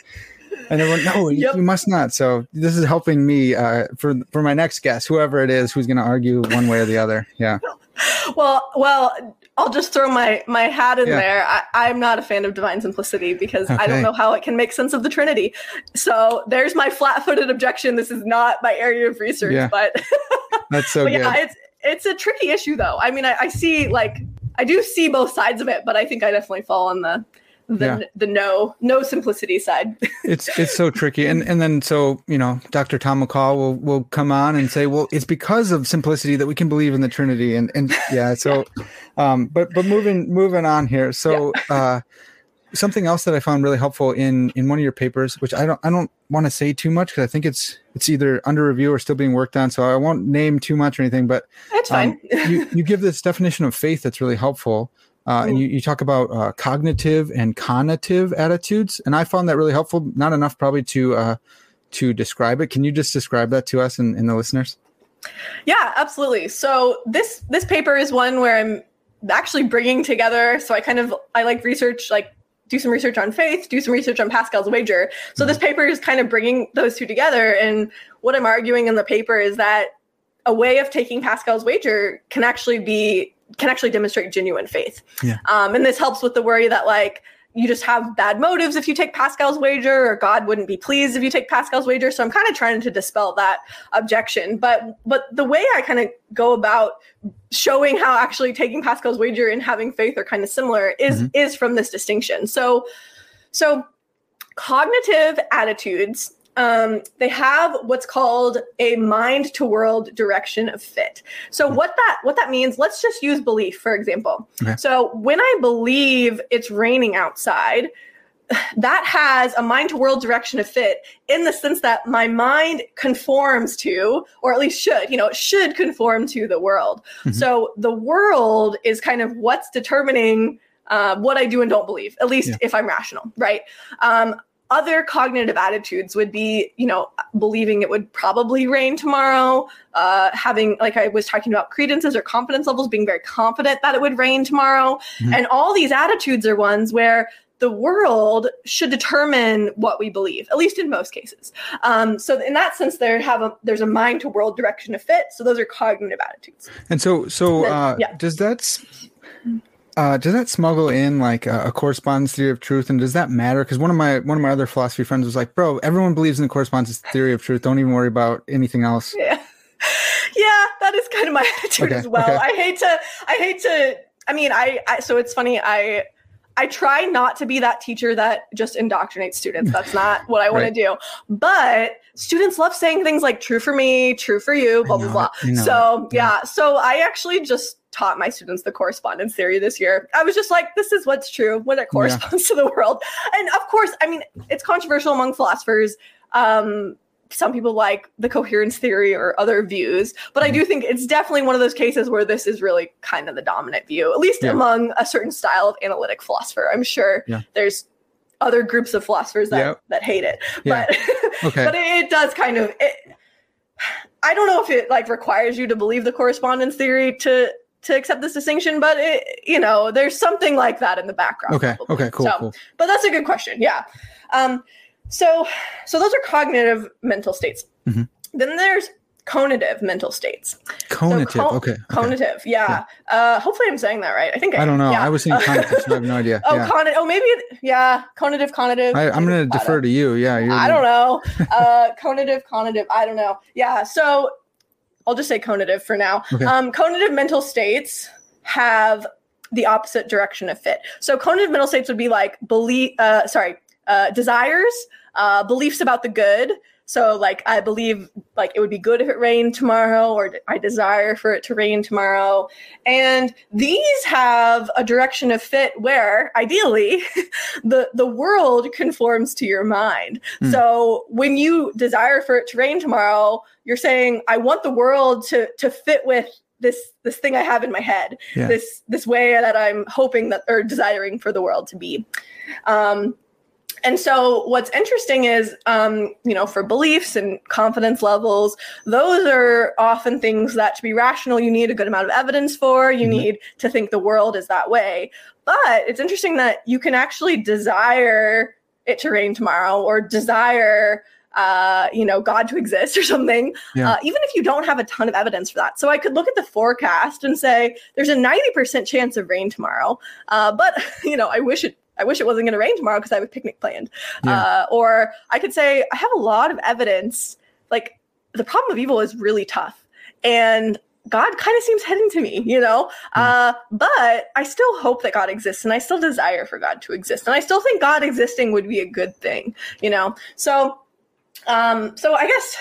And everyone, no, you- Yep. you must not. So this is helping me uh, for for my next guest, whoever it is, who's going to argue one way or the other. Yeah, Well, well, I'll just throw my my hat in Yeah. there. I, I'm not a fan of divine simplicity because I don't know how it can make sense of the Trinity. So there's my flat-footed objection. This is not my area of research, Yeah. but, that's so but good. yeah, it's it's a tricky issue though. I mean, I, I see like I do see both sides of it, but I think I definitely fall on the the Yeah. the no no simplicity side. it's it's so tricky and and then so you know dr tom mccall will will come on and say well it's because of simplicity that we can believe in the trinity and and yeah so um but but moving moving on here so uh something else that i found really helpful in in one of your papers which i don't i don't want to say too much because i think it's it's either under review or still being worked on so i won't name too much or anything but That's um, fine. you, you give this definition of faith that's really helpful. Uh, and you, you talk about uh, cognitive and conative attitudes, and I found that really helpful. Not enough probably to uh, to describe it. Can you just describe that to us and, and the listeners? Yeah, absolutely. So this this paper is one where I'm actually bringing together. So I kind of I like research, like do some research on faith, do some research on Pascal's wager. So this paper is kind of bringing those two together. And what I'm arguing in the paper is that a way of taking Pascal's wager can actually be can actually demonstrate genuine faith. Yeah. Um, and this helps with the worry that like you just have bad motives if you take Pascal's wager, or God wouldn't be pleased if you take Pascal's wager. So I'm kind of trying to dispel that objection. But but the way I kind of go about showing how actually taking Pascal's wager and having faith are kind of similar is is from this distinction. So so cognitive attitudes um, they have what's called a mind to world direction of fit so what that what that means let's just use belief for example Okay. so when i believe it's raining outside that has a mind to world direction of fit in the sense that my mind conforms to or at least should you know it should conform to the world Mhm. so the world is kind of what's determining uh, what i do and don't believe at least Yeah. if i'm rational right um, other cognitive attitudes would be you know believing it would probably rain tomorrow uh, having like i was talking about credences or confidence levels being very confident that it would rain tomorrow Mhm. and all these attitudes are ones where the world should determine what we believe at least in most cases um, so in that sense there have a there's a mind to world direction of fit so those are cognitive attitudes And so so Then- uh, yeah. does that uh, does that smuggle in like a, a correspondence theory of truth? And does that matter? Because one of my one of my other philosophy friends was like, "Bro, everyone believes in the correspondence theory of truth. Don't even worry about anything else." Yeah. Yeah, that is kind of my attitude Okay, as well. okay. I hate to I hate to I mean, I, I so it's funny I I try not to be that teacher that just indoctrinates students. That's not what I want Right. to do. But students love saying things like true for me, true for you, blah blah blah. it. I know So. Yeah. yeah, so I actually just taught my students the correspondence theory this year. I was just like, this is what's true when it corresponds to the world. And of course, I mean, it's controversial among philosophers. Um, some people like the coherence theory or other views, but I Mm-hmm. do think it's definitely one of those cases where this is really kind of the dominant view, at least Yeah. among a certain style of analytic philosopher. I'm sure Yeah. there's other groups of philosophers that, Yep. that hate it, Yeah. but Okay. but it, it does kind of. It, I don't know if it like requires you to believe the correspondence theory to to accept this distinction, but it, you know, there's something like that in the background. Okay. probably. Okay. Cool. So, cool. but that's a good question. Yeah. Um, so, so those are cognitive mental states. Mhm. Then there's conative mental states. So Conative. co- okay. okay. Conative. Yeah. Uh, hopefully I'm saying that right. I think I, I don't know. Yeah. I was saying conative, so I have no idea. oh, yeah. conative. Oh, maybe. Yeah. Conative. Conative. I, I'm going to defer to you. Yeah. I don't know. Uh, conative, conative. I don't know. Yeah. So I'll just say conative for now. Okay. Um, conative mental states have the opposite direction of fit. So conative mental states would be like belief, uh, sorry, uh, desires, uh, beliefs about the good. So like I believe like it would be good if it rained tomorrow, or I desire for it to rain tomorrow. And these have a direction of fit where ideally the the world conforms to your mind. Hmm. So when you desire for it to rain tomorrow, you're saying I want the world to to fit with this this thing I have in my head, Yeah. this this way that I'm hoping that or desiring for the world to be. Um, and so what's interesting is um, you know for beliefs and confidence levels those are often things that to be rational you need a good amount of evidence for you Mhm. need to think the world is that way but it's interesting that you can actually desire it to rain tomorrow or desire uh, you know god to exist or something Yeah. uh, even if you don't have a ton of evidence for that so i could look at the forecast and say there's a 90% chance of rain tomorrow uh, but you know i wish it I wish it wasn't going to rain tomorrow because I have a picnic planned. Yeah. Uh, or I could say, I have a lot of evidence. Like, the problem of evil is really tough. And God kind of seems hidden to me, you know? Uh, but I still hope that God exists and I still desire for God to exist. And I still think God existing would be a good thing, you know? So, um, so I guess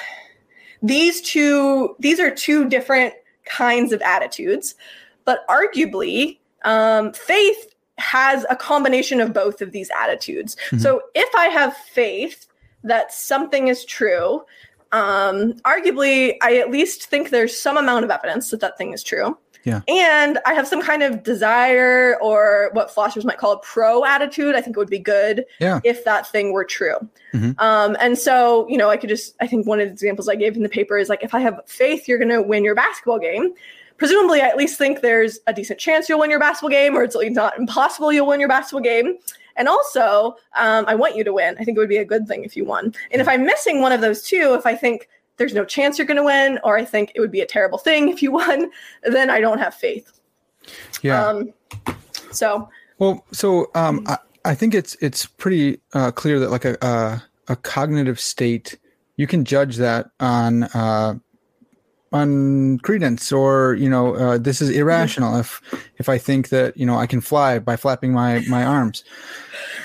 these two, these are two different kinds of attitudes, but arguably, um, faith has a combination of both of these attitudes. Mhm. So if I have faith that something is true, um, arguably, I at least think there's some amount of evidence that that thing is true. Yeah. And I have some kind of desire or what philosophers might call a pro attitude. I think it would be good Yeah. if that thing were true. Mhm. Um, and so, you know, I could just, I think one of the examples I gave in the paper is like, if I have faith you're going to win your basketball game, presumably I at least think there's a decent chance you'll win your basketball game, or it's at least not impossible you'll win your basketball game. And also, um, I want you to win. I think it would be a good thing if you won. And if I'm missing one of those two, if I think there's no chance you're going to win, or I think it would be a terrible thing if you won, then I don't have faith. Yeah. Um, so, Well, so um, I, I think it's it's pretty uh, clear that like a, a a cognitive state, you can judge that on uh, on credence, or you know, uh, this is irrational. If if I think that you know I can fly by flapping my my arms,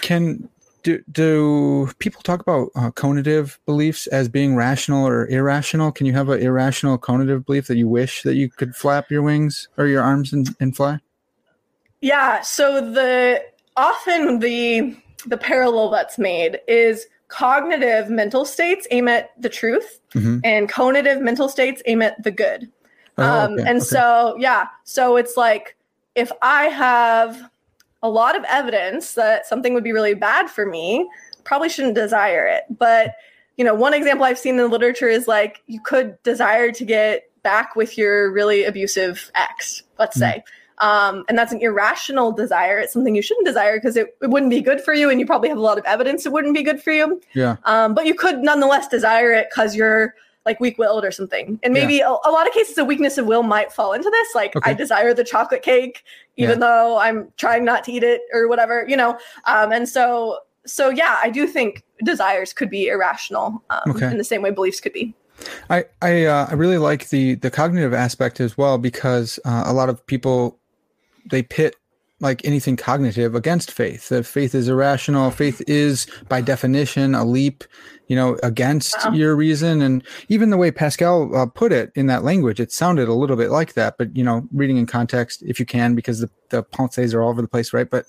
can do do people talk about uh, conative beliefs as being rational or irrational? Can you have an irrational conative belief that you wish that you could flap your wings or your arms and, and fly? Yeah, so the often the the parallel that's made is cognitive mental states aim at the truth Mhm. and conative mental states aim at the good. Oh, um, okay, and okay. so yeah, so it's like if I have a lot of evidence that something would be really bad for me, probably shouldn't desire it. But you know, one example I've seen in the literature is like you could desire to get back with your really abusive ex, let's Mm. say. Um, and that's an irrational desire. It's something you shouldn't desire because it, it wouldn't be good for you, and you probably have a lot of evidence it wouldn't be good for you. yeah. Um, but you could nonetheless desire it because you're like weak willed or something. And maybe a, a lot of cases, a weakness of will might fall into this. Like, Okay. I desire the chocolate cake, even though I'm trying not to eat it or whatever, you know? Um, and so, so yeah, I do think desires could be irrational um, Okay. in the same way beliefs could be. I I, uh, I really like the the cognitive aspect as well because uh, a lot of people they pit like anything cognitive against faith. That faith is irrational. Faith is by definition a leap, you know, against Wow. your reason. And even the way Pascal uh, put it in that language, it sounded a little bit like that. But you know, reading in context if you can, because the the pensées are all over the place, right? But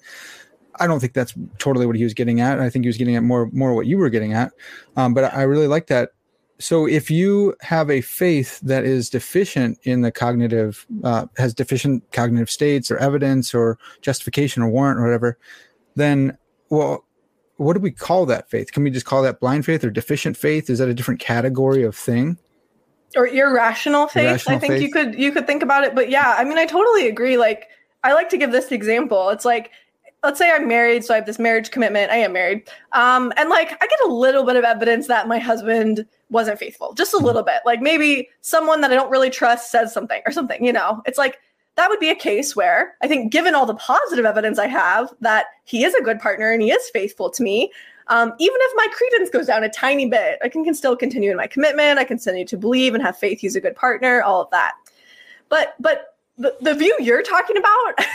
I don't think that's totally what he was getting at. I think he was getting at more more what you were getting at. Um, but I really like that so if you have a faith that is deficient in the cognitive uh, has deficient cognitive states or evidence or justification or warrant or whatever then well what do we call that faith can we just call that blind faith or deficient faith is that a different category of thing or irrational faith. Irrational I think you could you could think about it, but yeah, I mean, I totally agree. Like, I like to give this example. It's like, let's say I'm married, so I have this marriage commitment. I am married, um, and like I get a little bit of evidence that my husband wasn't faithful, just a little bit. Like maybe someone that I don't really trust says something or something. You know, it's like that would be a case where I think, given all the positive evidence I have that he is a good partner and he is faithful to me, um, even if my credence goes down a tiny bit, I can, can still continue in my commitment. I can continue to believe and have faith he's a good partner, all of that. But but the, the view you're talking about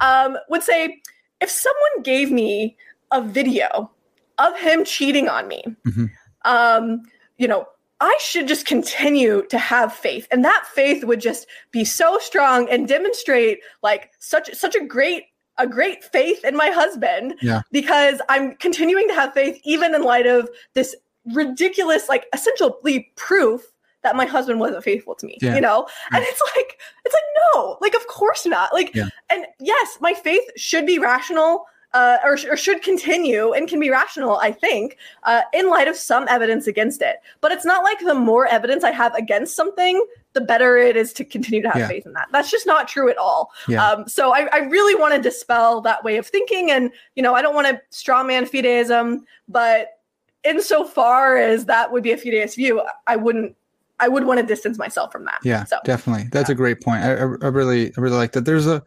um, would say if someone gave me a video of him cheating on me, Mhm. um, you know, I should just continue to have faith, and that faith would just be so strong and demonstrate like such such a great a great faith in my husband Yeah. because I'm continuing to have faith even in light of this ridiculous like essentially proof that my husband wasn't faithful to me Yeah. you know and it's like it's like no like of course not like Yeah. and yes my faith should be rational uh, or, or should continue and can be rational i think uh, in light of some evidence against it but it's not like the more evidence i have against something the better it is to continue to have Yeah. faith in that that's just not true at all Yeah. um, so I, I really want to dispel that way of thinking and you know i don't want to strawman fideism but insofar as that would be a fideist view i wouldn't i would want to distance myself from that Yeah, so definitely. That's a great point. I, I, I really, I really like that. There's a,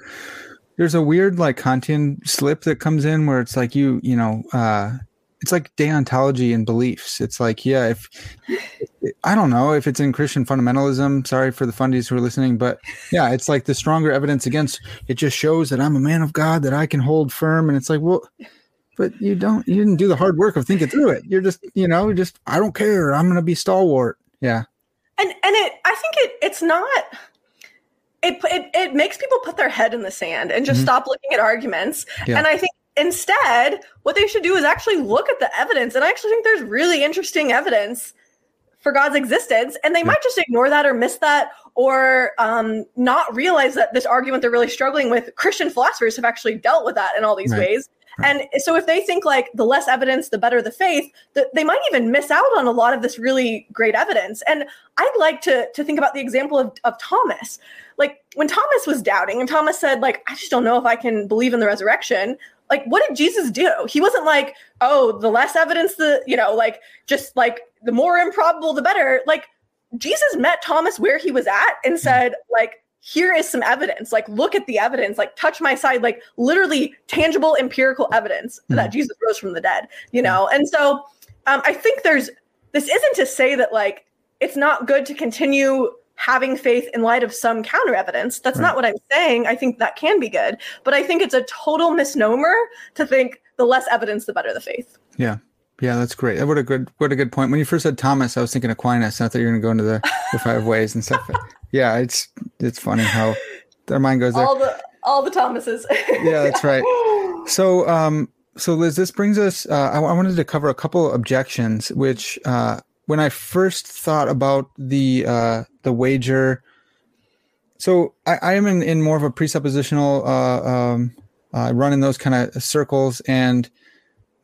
there's a weird like Kantian slip that comes in where it's like you, you know, uh, it's like deontology and beliefs. It's like, yeah, if I don't know if it's in Christian fundamentalism. Sorry for the fundies who are listening, but yeah, it's like the stronger evidence against it just shows that I'm a man of God that I can hold firm. And it's like, well, but you don't, you didn't do the hard work of thinking through it. You're just, you know, just I don't care. I'm gonna be stalwart. Yeah, and and it i think it it's not it, it it makes people put their head in the sand and just Mhm. stop looking at arguments. Yeah. and i think instead what they should do is actually look at the evidence. And i actually think there's really interesting evidence for god's existence. And they might just ignore that or miss that or um, not realize that this argument they're really struggling with christian philosophers have actually dealt with that in all these Right. ways. And so if they think like the less evidence the better the faith that they might even miss out on a lot of this really great evidence. And i'd like to to think about the example of, of thomas like when thomas was doubting and thomas said like i just don't know if i can believe in the resurrection like what did jesus do? He wasn't like oh the less evidence the you know like just like the more improbable the better. Like jesus met thomas where he was at and hmm. said like here is some evidence. Like look at the evidence. Like touch my side. Like literally tangible empirical evidence hmm. that jesus rose from the dead you know? Hmm. And so um, i think there's this isn't to say that like it's not good to continue having faith in light of some counter evidence that's Right. not what i'm saying i think that can be good but i think it's a total misnomer to think the less evidence the better the faith Yeah. Yeah, that's great. What a good what a good point. When you first said Thomas, I was thinking Aquinas. I thought you were gonna go into the, the five ways and stuff. yeah, it's it's funny how their mind goes there. all the all the thomases Yeah, that's right. So um so Liz, this brings us uh, I, I wanted to cover a couple objections which uh when I first thought about the uh the wager so I, I am in, in more of a presuppositional uh um uh, run in those kind of circles and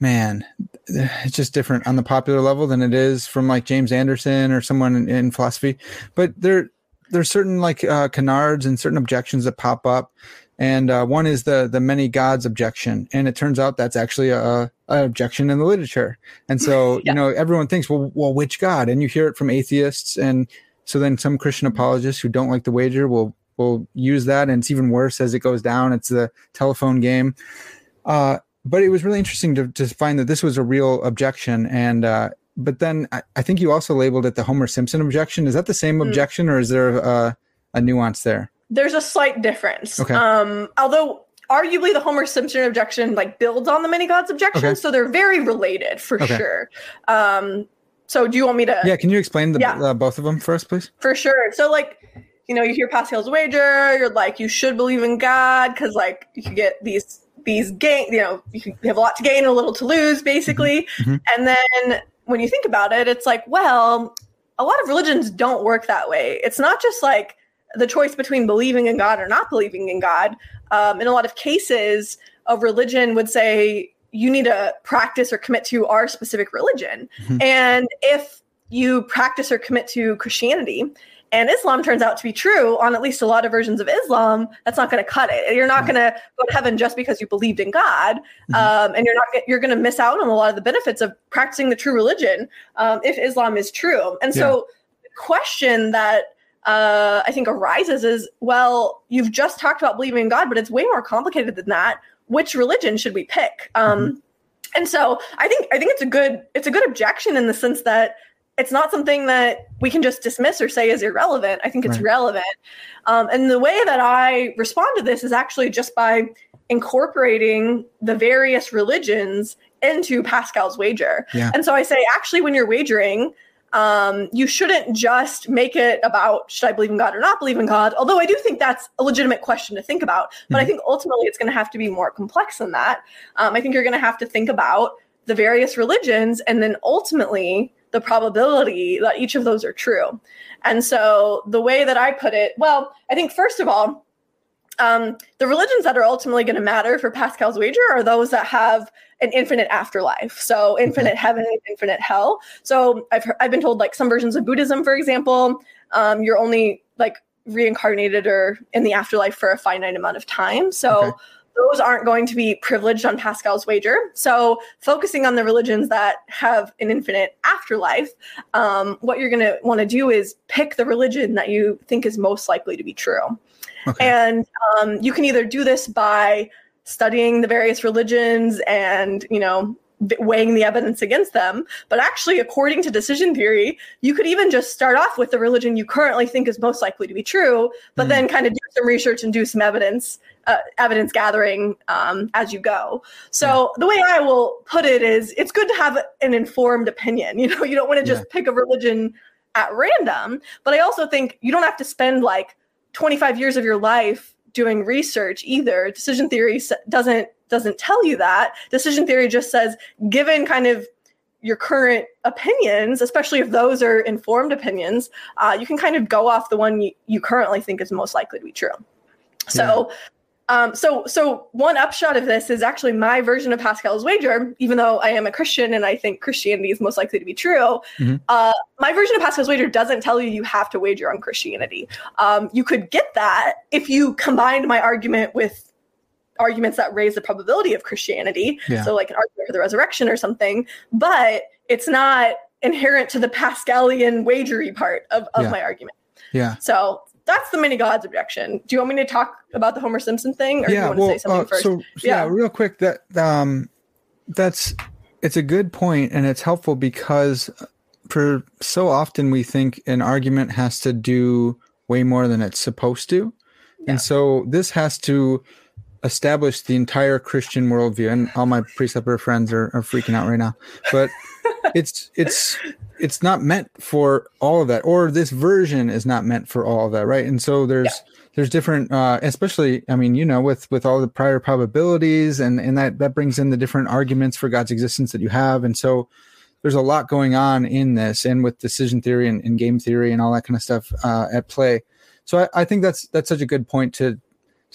man it's just different on the popular level than it is from like james anderson or someone in, in philosophy. But there there's certain like uh, canards and certain objections that pop up. And uh, one is the the many gods objection. And it turns out that's actually a, a objection in the literature. And so Yeah. you know everyone thinks well well which god? And you hear it from atheists and so then some christian apologists who don't like the wager will will use that and it's even worse as it goes down. It's the telephone game. Uh, but it was really interesting to, to find that this was a real objection and uh, but then I, I think you also labeled it the homer simpson objection. Is that the same Mm. objection or is there a, a nuance there? There's a slight difference. Okay. um although arguably the homer simpson objection like builds on the many gods objection Okay. so they're very related for Okay. sure um so do you want me to yeah can you explain the, Yeah. uh, both of them us please for sure so like you know you hear pascal's wager you're like you should believe in god because like you get these these gain you know you, have a lot to gain and a little to lose basically Mhm. and then when you think about it it's like well a lot of religions don't work that way it's not just like the choice between believing in god or not believing in god um, in a lot of cases of religion would say you need to practice or commit to our specific religion Mhm. and if you practice or commit to christianity and Islam turns out to be true on at least a lot of versions of Islam, that's not going to cut it. You're not going to go to heaven just because you believed in God, Mhm. um, and you're not you're going to miss out on a lot of the benefits of practicing the true religion um, if Islam is true. And so, the question that uh, I think arises is, well, you've just talked about believing in God, but it's way more complicated than that. Which religion should we pick? Um, And so, I think I think it's a good it's a good objection in the sense that it's not something that we can just dismiss or say is irrelevant. I think it's Right. relevant. Um, and the way that I respond to this is actually just by incorporating the various religions into Pascal's wager. Yeah. And so I say, actually, when you're wagering, um, you shouldn't just make it about should I believe in God or not believe in God. Although I do think that's a legitimate question to think about, but I think ultimately it's going to have to be more complex than that. Um, I think you're going to have to think about the various religions and then ultimately the probability that each of those are true. And so the way that I put it, well, I think first of all, um, the religions that are ultimately going to matter for Pascal's wager are those that have an infinite afterlife. So infinite heaven, infinite hell. So I've I've been told like some versions of Buddhism, for example, um, you're only like reincarnated or in the afterlife for a finite amount of time. So Okay. those aren't going to be privileged on Pascal's wager. So focusing on the religions that have an infinite afterlife, um, what you're going to want to do is pick the religion that you think is most likely to be true. Okay. And um, you can either do this by studying the various religions and, you know, weighing the evidence against them. But actually, according to decision theory, you could even just start off with the religion you currently think is most likely to be true, but Hmm. then kind of do some research and do some evidence. Uh, evidence gathering um, as you go. So the way I will put it is, it's good to have an informed opinion. You know, you don't want to just pick a religion at random. But I also think you don't have to spend like 25 years of your life doing research either. Decision theory doesn't doesn't tell you that. Decision theory just says given kind of your current opinions especially if those are informed opinions uh, you can kind of go off the one you, you currently think is most likely to be true. So um, so so one upshot of this is actually my version of pascal's wager even though i am a christian and i think christianity is most likely to be true Mhm. uh, my version of pascal's wager doesn't tell you you have to wager on christianity um, you could get that if you combined my argument with arguments that raise the probability of Christianity. Yeah. So, like an argument for the resurrection or something, but it's not inherent to the Pascalian wagery part of, of Yeah. my argument. yeah. So, that's the many gods objection. Do you want me to talk about the Homer Simpson thing, or do you yeah want well to say something uh, first? so yeah. Yeah. real quick that um that's it's a good point and it's helpful because for so often we think an argument has to do way more than it's supposed to and so this has to establish the entire christian worldview and all my preceptor friends are, are freaking out right now but it's it's it's not meant for all of that or this version is not meant for all of that right? And so there's there's different uh especially i mean you know with with all the prior probabilities and and that that brings in the different arguments for god's existence that you have. And so there's a lot going on in this and with decision theory and, and game theory and all that kind of stuff uh at play. So I, I think that's that's such a good point to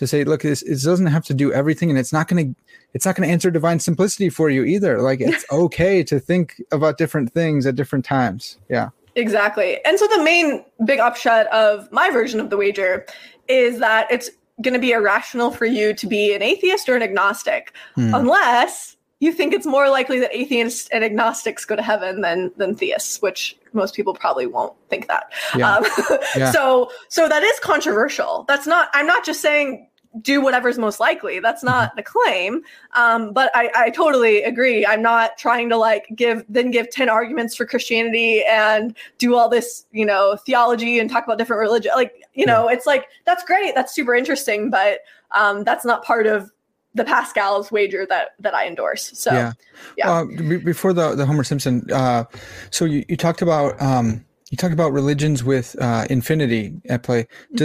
to say look this it doesn't have to do everything and it's not going to it's not going to answer divine simplicity for you either like it's okay to think about different things at different times yeah Exactly. And so the main big upshot of my version of the wager is that it's going to be irrational for you to be an atheist or an agnostic Hmm. unless you think it's more likely that atheists and agnostics go to heaven than than theists, which most people probably won't think that. Yeah. Um, Yeah. So so that is controversial. That's not. I'm not just saying do whatever's most likely. That's not Mm-hmm. the claim. Um, but I, I totally agree. I'm not trying to like give then give 10 arguments for Christianity and do all this, you know, theology and talk about different religion. Like, you know, it's like that's great. That's super interesting, but um, that's not part of the Pascal's wager that that I endorse. So yeah yeah. Uh, be- before the the homer simpson uh so you, you talked about um you talked about religions with uh infinity at play Mm-hmm.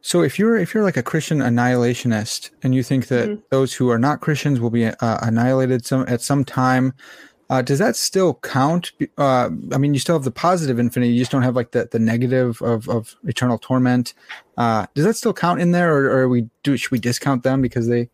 So if you're if you're like a christian annihilationist and you think that Mm-hmm. those who are not christians will be uh, annihilated some at some time uh, does that still count? Uh, I mean, you still have the positive infinity. You just don't have like the, the negative of, of eternal torment. Uh, does that still count in there, or, or we do should we discount them because they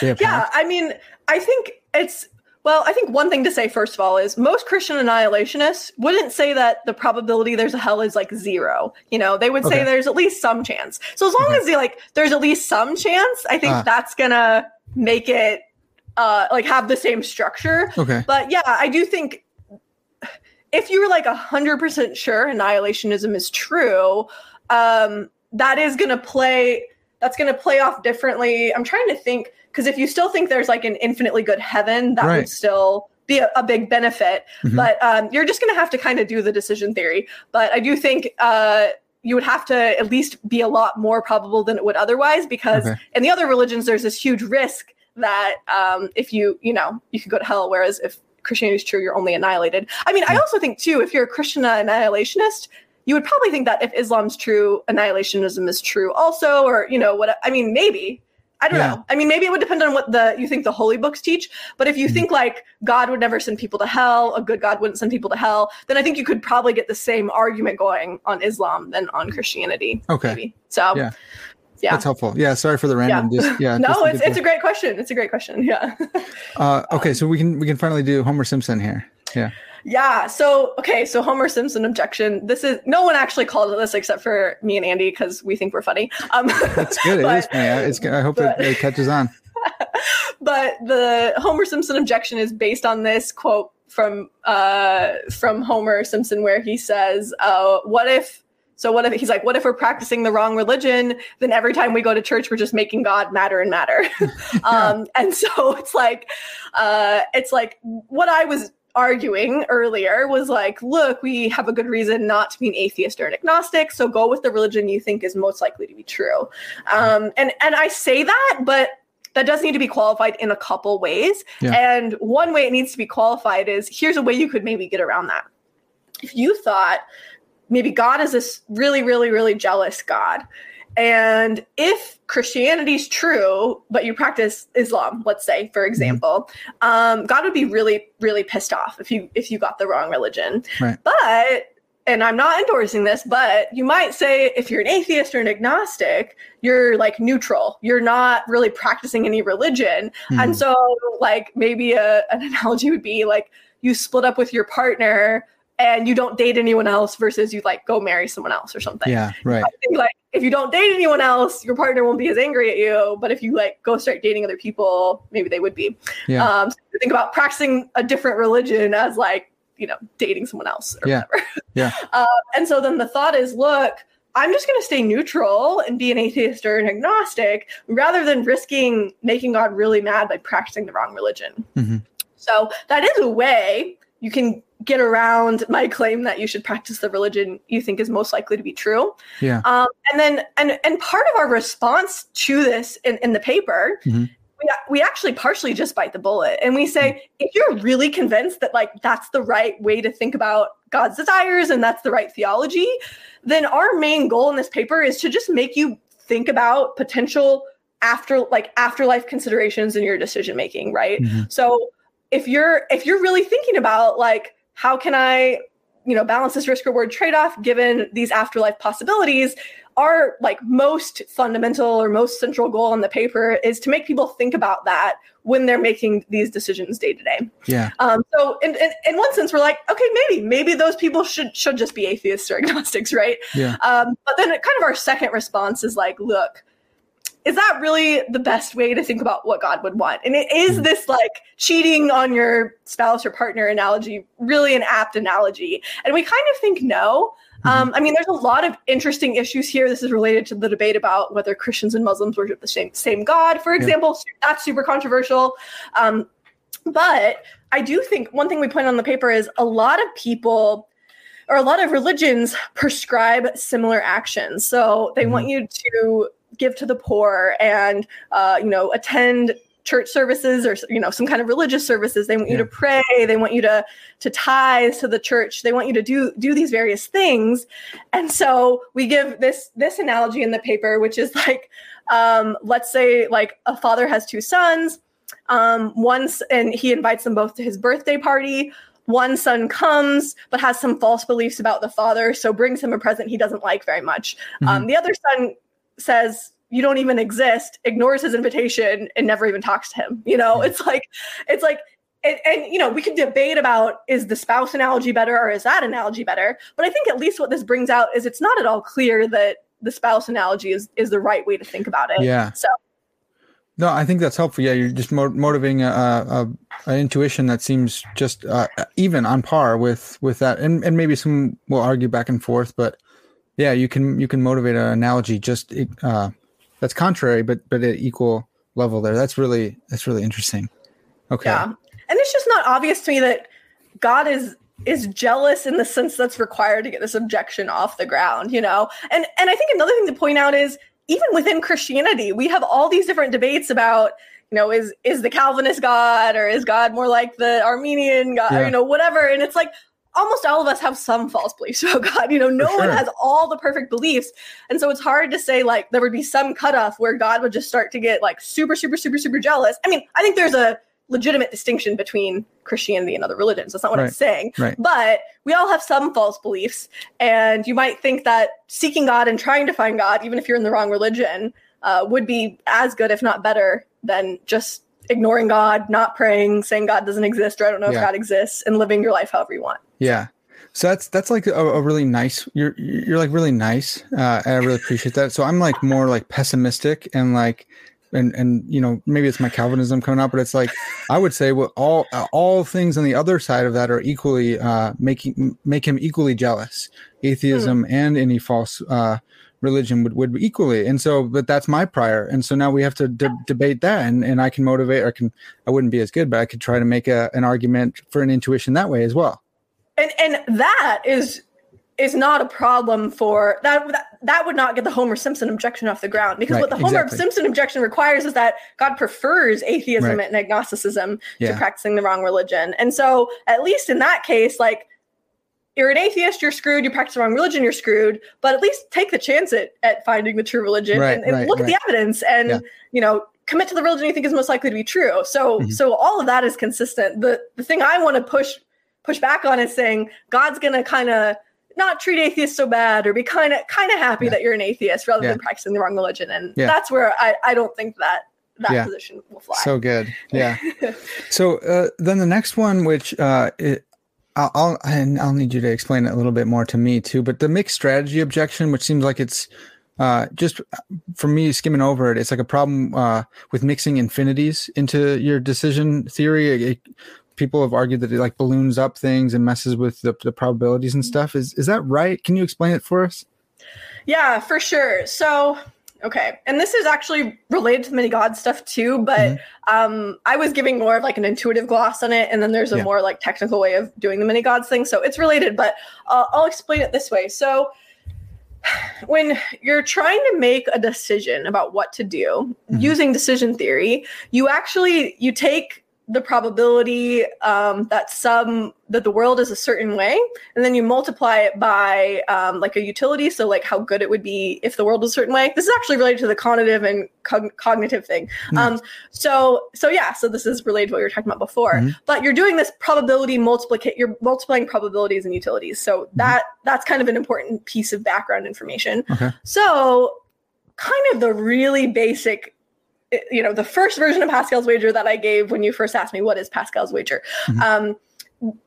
they have yeah i mean i think it's well i think one thing to say first of all is most christian annihilationists wouldn't say that the probability there's a hell is like zero you know they would say Okay. there's at least some chance so as long Okay. as they like there's at least some chance i think Ah. that's gonna make it uh like have the same structure Okay. but yeah i do think if you're like a hundred percent sure annihilationism is true um that is gonna play that's gonna play off differently i'm trying to think because if you still think there's like an infinitely good heaven that Right. would still be a, a big benefit. Mhm. But um, you're just going to have to kind of do the decision theory. But I do think uh, you would have to at least be a lot more probable than it would otherwise, because Okay. in the other religions, there's this huge risk that um, if you, you know, you could go to hell. Whereas if Christianity is true, you're only annihilated. I mean, I also think too, if you're a Christian annihilationist, you would probably think that if Islam's true, annihilationism is true also, or you know what? I mean, maybe. I don't Yeah. know. I mean, maybe it would depend on what the you think the holy books teach. But if you Mhm. think like God would never send people to hell, a good God wouldn't send people to hell, then I think you could probably get the same argument going on Islam than on Christianity. Okay. Maybe. So Yeah. yeah. That's helpful. Yeah. Sorry for the random. Just yeah. no, it's it's a great question. It's a great question. Yeah. uh, okay, so we can we can finally do Homer Simpson here. Yeah. Yeah. So okay. So Homer Simpson objection. This is no one actually called it this except for me and Andy because we think we're funny. Um, That's good. It but- is funny. I, it's, I hope it, but- it catches on. but the Homer Simpson objection is based on this quote from uh, from Homer Simpson where he says, uh, "What if?" So what if he's like, what if we're practicing the wrong religion? Then every time we go to church, we're just making God matter and madder. um, and so it's like, uh, it's like what I was arguing earlier was like, look, we have a good reason not to be an atheist or an agnostic, so go with the religion you think is most likely to be true. Um, and and I say that, but that does need to be qualified in a couple ways. Yeah. And one way it needs to be qualified is here's a way you could maybe get around that. If you thought maybe God is this really, really, really jealous God. And if Christianity is true, but you practice Islam, let's say, for example, um, God would be really, really pissed off if you if you got the wrong religion. Right. But and I'm not endorsing this, but you might say if you're an atheist or an agnostic, you're like neutral. You're not really practicing any religion. Mhm. And so, like, maybe a, an analogy would be like you split up with your partner and you don't date anyone else versus you like go marry someone else or something. Yeah. Right. I think like if you don't date anyone else, your partner won't be as angry at you. But if you like go start dating other people, maybe they would be. Yeah. Um, so think about practicing a different religion as like you know dating someone else or Yeah. whatever. Yeah. Um, and so then the thought is, look, I'm just going to stay neutral and be an atheist or an agnostic rather than risking making God really mad by practicing the wrong religion. Mhm. So that is a way you can get around my claim that you should practice the religion you think is most likely to be true. Yeah. Um, and then, and and part of our response to this in, in the paper, Mhm. we we actually partially just bite the bullet, and we say if you're really convinced that like that's the right way to think about God's desires and that's the right theology, then our main goal in this paper is to just make you think about potential after like afterlife considerations in your decision making, right? Mhm. So if you're if you're really thinking about like how can I, you know, balance this risk reward trade off given these afterlife possibilities, our like most fundamental or most central goal in the paper is to make people think about that when they're making these decisions day to day. Yeah. Um, so in, in, in one sense, we're like, okay, maybe, maybe those people should should just be atheists or agnostics, right? Yeah. Um, but then kind of our second response is like, look, is that really the best way to think about what God would want? And it is Mhm. this like cheating on your spouse or partner analogy really an apt analogy? And we kind of think no. Um, I mean, there's a lot of interesting issues here. This is related to the debate about whether Christians and Muslims worship the same same God, for example. That's super controversial. Um, but I do think one thing we point on the paper is a lot of people or a lot of religions prescribe similar actions. So they want you to give to the poor and uh, you know attend church services or you know some kind of religious services. They want you Yeah. to pray. They want you to to tithe to the church. They want you to do do these various things. And so we give this this analogy in the paper which is like um, let's say like a father has two sons. Um, once and he invites them both to his birthday party. One son comes but has some false beliefs about the father so brings him a present he doesn't like very much. Um, the other son says you don't even exist ignores his invitation and never even talks to him you know? It's like it's like and, and you know we can debate about is the spouse analogy better or is that analogy better? But i think at least what this brings out is it's not at all clear that the spouse analogy is is the right way to think about it. Yeah. so No, I think that's helpful. Yeah, you're just mo- motivating a, a, a intuition that seems just uh, even on par with with that, and and maybe some will argue back and forth, but yeah, you can you can motivate an analogy just uh, that's contrary, but but at equal level there. That's really that's really interesting. Okay. yeah and it's just not obvious to me that God is is jealous in the sense that's required to get this objection off the ground, you know? And and I think another thing to point out is even within Christianity, we have all these different debates about, you know, is is the Calvinist God or is God more like the Arminian God, Yeah. or, you know, whatever. And it's like almost all of us have some false beliefs about God. You know, no For one has all the perfect beliefs. And so it's hard to say like there would be some cutoff where God would just start to get like super, super, super, super jealous. I mean, I think there's a legitimate distinction between Christianity and other religions. That's not what I'm saying. Right. But we all have some false beliefs. And you might think that seeking God and trying to find God, even if you're in the wrong religion, uh, would be as good, if not better, than just ignoring God, not praying, saying God doesn't exist or I don't know Yeah. if God exists, and living your life however you want. Yeah. So that's that's like a, a really nice. You're you're like really nice. Uh, I really appreciate that. So I'm like more like pessimistic and like, and and you know maybe it's my Calvinism coming out, but it's like I would say well all all things on the other side of that are equally uh, making make him equally jealous. Atheism and any false uh, religion would would be equally. And so, but that's my prior. And so now we have to de- debate that, and and I can motivate. Or can I wouldn't be as good, but I could try to make a, an argument for an intuition that way as well. And and that is is not a problem for that that, that would not get the Homer Simpson objection off the ground because Right, what the Homer exactly. Simpson objection requires is that God prefers atheism Right. and agnosticism Yeah. to practicing the wrong religion. And so at least in that case like you're an atheist, you're screwed, you practice the wrong religion, you're screwed, but at least take the chance at, at finding the true religion Right, and, and look at the evidence and Yeah. you know commit to the religion you think is most likely to be true. So Mhm. so all of that is consistent. The the thing I want to push push back on is saying God's gonna kind of not treat atheists so bad or be kind of kind of happy Yeah. that you're an atheist rather Yeah. than practicing the wrong religion. And Yeah. that's where I, I don't think that that Yeah. position will fly. So good. Yeah. so uh, then the next one, which uh, it, I'll, I'll and I'll need you to explain it a little bit more to me too. But the mixed strategy objection, which seems like it's uh, just for me skimming over it, it's like a problem uh, with mixing infinities into your decision theory. It- people have argued that it like balloons up things and messes with the, the probabilities and stuff. Is is that right? Can you explain it for us? Yeah, for sure. So, okay, and this is actually related to the many god stuff too, but Mm-hmm. um, I was giving more of like an intuitive gloss on it, and then there's a Yeah. more like technical way of doing the many gods thing. So it's related, but uh, I'll explain it this way. So. When you're trying to make a decision about what to do Mhm. using decision theory, you actually you take the probability um, that some that the world is a certain way, and then you multiply it by um, like a utility. So like how good it would be if the world was a certain way. This is actually related to the cognitive and cog- cognitive thing. Um, so so yeah, so this is related to what you were talking about before. Mhm. But you're doing this probability multiplicate. You're multiplying probabilities and utilities. So that that's kind of an important piece of background information. Okay. So kind of the really basic you know the first version of pascal's wager that i gave when you first asked me what is pascal's wager Mhm. um,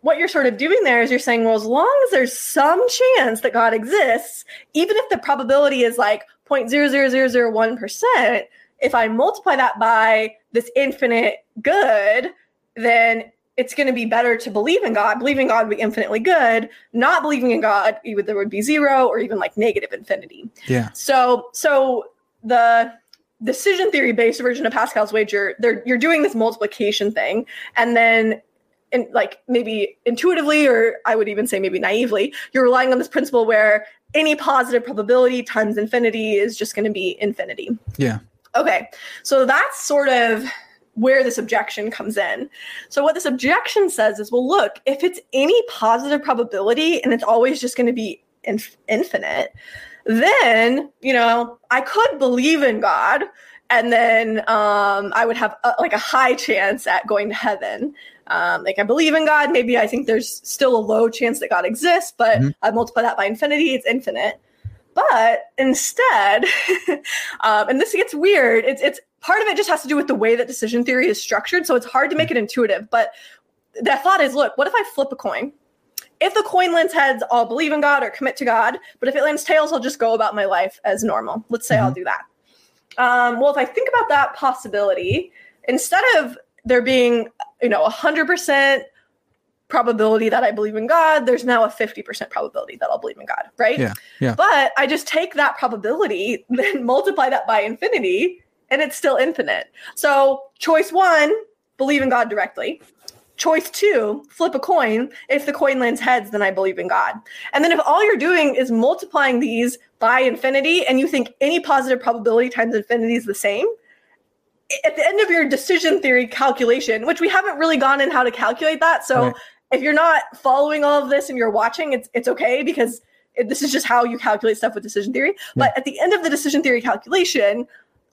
what you're sort of doing there is you're saying well as long as there's some chance that god exists even if the probability is like 0.00001% if i multiply that by this infinite good then it's going to be better to believe in god believing in god would be infinitely good not believing in god either there would be zero or even like negative infinity Yeah. so so the decision theory based version of Pascal's wager, they're you're doing this multiplication thing, and then in like maybe intuitively, or I would even say maybe naively, you're relying on this principle where any positive probability times infinity is just going to be infinity. Yeah. Okay, so that's sort of where this objection comes in. So what this objection says is, well, look, if it's any positive probability and it's always just going to be inf- infinite, then you know I could believe in God, and then um, I would have a, like a high chance at going to heaven. Um, like I believe in God, maybe I think there's still a low chance that God exists, but Mhm. I multiply that by infinity, it's infinite. But instead, um, and this gets weird. It's it's part of it just has to do with the way that decision theory is structured, so it's hard to make it intuitive. But the thought is, look, what if I flip a coin? If the coin lands heads, I'll believe in God or commit to God. But if it lands tails, I'll just go about my life as normal. Let's say I'll do that. Um, well, if I think about that possibility, instead of there being, you know, a hundred percent probability that I believe in God, there's now a 50% probability that I'll believe in God, right? Yeah, yeah. But I just take that probability, then multiply that by infinity, and it's still infinite. So choice one, believe in God directly. Choice two, flip a coin. If the coin lands heads, then I believe in God. And then if all you're doing is multiplying these by infinity and you think any positive probability times infinity is the same, at the end of your decision theory calculation, which we haven't really gone in how to calculate that. So Right. if you're not following all of this and you're watching, it's it's okay because it, this is just how you calculate stuff with decision theory. But at the end of the decision theory calculation,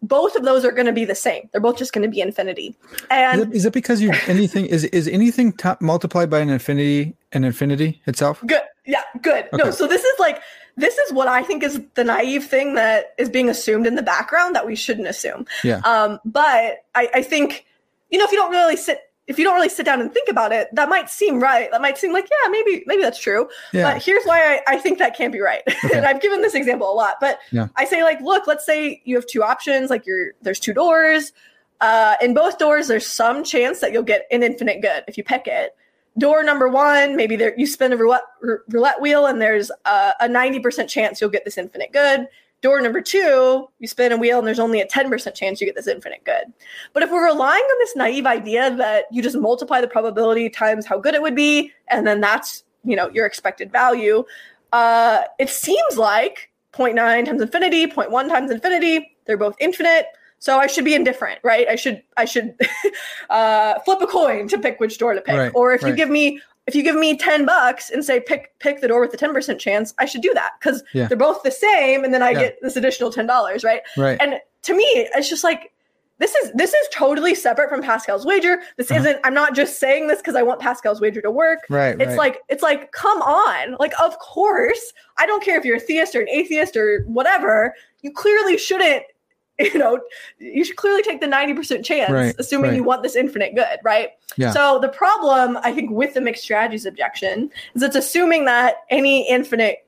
both of those are going to be the same. They're both just going to be infinity. And Is it, is it because you anything is is anything t- multiplied by an infinity an infinity itself? Good. Yeah, good. No, so this is like this is what I think is the naive thing that is being assumed in the background that we shouldn't assume. Yeah. Um, but I, I think, you know, if you don't really sit if you don't really sit down and think about it, that might seem right. That might seem like, yeah, maybe, maybe that's true. Yeah. But here's why I, I think that can't be right. and I've given this example a lot, but Yeah. I say like, look, let's say you have two options, like you're there's two doors. Uh, in both doors, there's some chance that you'll get an infinite good if you pick it. Door number one, maybe there you spin a roulette, roulette wheel and there's a, a 90% chance you'll get this infinite good. Door number two, you spin a wheel and there's only a 10% chance you get this infinite good. But if we're relying on this naive idea that you just multiply the probability times how good it would be, and then that's you know your expected value, uh, it seems like 0.9 times infinity, 0.1 times infinity, they're both infinite. So I should be indifferent, right? I should I should uh, flip a coin to pick which door to pick. Right, or if you give me if you give me 10 bucks and say pick pick the door with the 10% chance, I should do that because Yeah. they're both the same and then I Yeah. get this additional $10, right? Right. And to me, it's just like this is this is totally separate from Pascal's wager. This Uh-huh. isn't. I'm not just saying this because I want Pascal's wager to work. Right, It's right. like it's like come on. Like of course, I don't care if you're a theist or an atheist or whatever. You clearly shouldn't. You know, you should clearly take the 90% chance, Right, assuming right. you want this infinite good, right? Yeah. So the problem, I think, with the mixed strategies objection is it's assuming that any infinite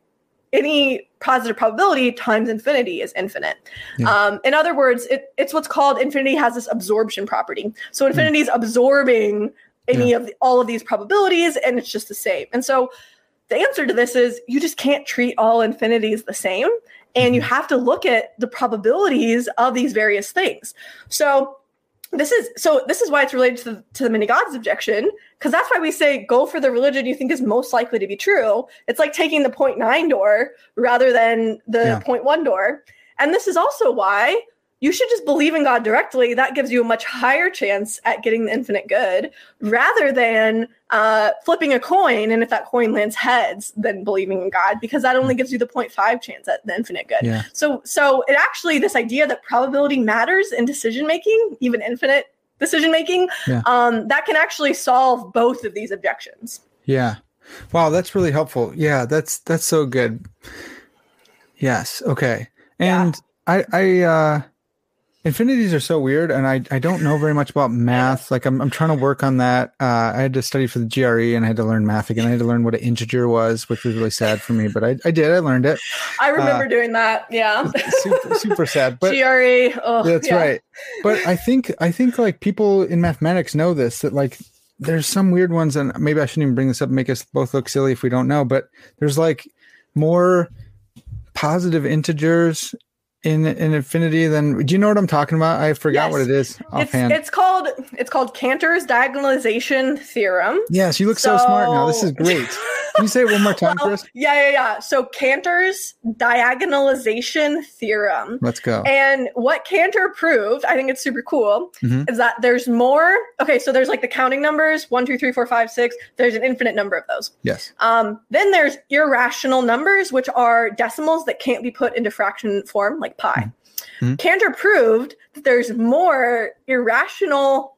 any positive probability times infinity is infinite. Yeah. Um, in other words, it, it's what's called infinity has this absorption property. So infinity is absorbing any of the, all of these probabilities, and it's just the same. And so the answer to this is you just can't treat all infinities the same, and you mm-hmm. have to look at the probabilities of these various things. So this is so this is why it's related to the, to the many gods objection because that's why we say go for the religion you think is most likely to be true it's like taking the 0.9 door rather than the Yeah. 0.1 door and this is also why you should just believe in god directly that gives you a much higher chance at getting the infinite good rather than uh, flipping a coin and if that coin lands heads then believing in god because that only gives you the 0.5 chance at the infinite good Yeah. so so it actually this idea that probability matters in decision making, even infinite decision making, Yeah. um, that can actually solve both of these objections. Yeah. Wow, that's really helpful. Yeah, that's that's so good. Yes. Okay. And I I uh infinities are so weird and I I don't know very much about math. Like I'm I'm trying to work on that. Uh I had to study for the GRE and I had to learn math again. I had to learn what an integer was, which was really sad for me, but I I did. I learned it. I remember doing that. Yeah. Super super sad. But GRE. Oh, that's yeah. right. But I think I think like people in mathematics know this that like there's some weird ones and maybe I shouldn't even bring this up and make us both look silly if we don't know, but there's like more positive integers in in infinity then do you know what I'm talking about? I forgot Yes. what it is offhand. it's called it's called Cantor's diagonalization theorem. yes, you look so, smart now. This is great. Can you say it one more time, Well, Chris? yeah, yeah, yeah. So Cantor's diagonalization theorem Let's go. And what Cantor proved, I think it's super cool, Mhm. is that there's more. Okay, so there's like the counting numbers one, two, three, four, five, six. There's an infinite number of those. yes. Um, then there's irrational numbers, which are decimals that can't be put into fraction form, like pi. Mhm. Cantor proved that there's more irrational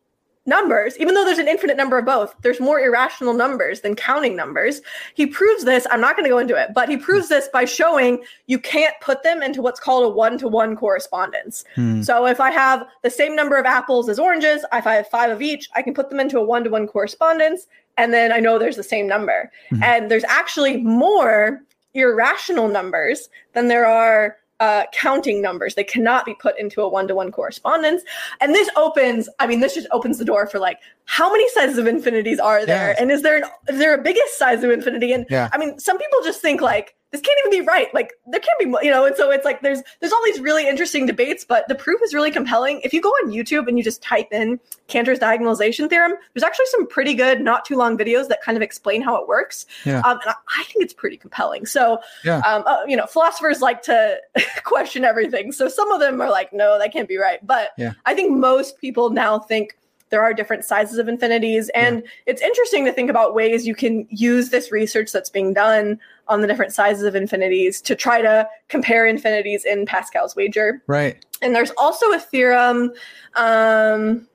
numbers, even though there's an infinite number of both, there's more irrational numbers than counting numbers. He proves this. I'm not going to go into it, but he proves this by showing you can't put them into what's called a one to one correspondence. Hmm. So if I have the same number of apples as oranges, if I have five of each, I can put them into a one to one correspondence, and then I know there's the same number. Mhm. And there's actually more irrational numbers than there are uh, counting numbers. They cannot be put into a one to one correspondence. And this opens, I mean, this just opens the door for like, how many sizes of infinities are there? Yes. And is there an, is there a biggest size of infinity? And Yeah. I mean, some people just think like this can't even be right. Like there can't be, you know. And so it's like there's there's all these really interesting debates, but the proof is really compelling. If you go on YouTube and you just type in Cantor's diagonalization theorem, there's actually some pretty good, not too long videos that kind of explain how it works. Yeah. Um, and I, I think it's pretty compelling. So, Yeah. um, uh, you know, philosophers like to question everything. So some of them are like, no, that can't be right. But Yeah. I think most people now think there are different sizes of infinities. And it's interesting to think about ways you can use this research that's being done on the different sizes of infinities to try to compare infinities in Pascal's wager. Right. And there's also a theorem. Um,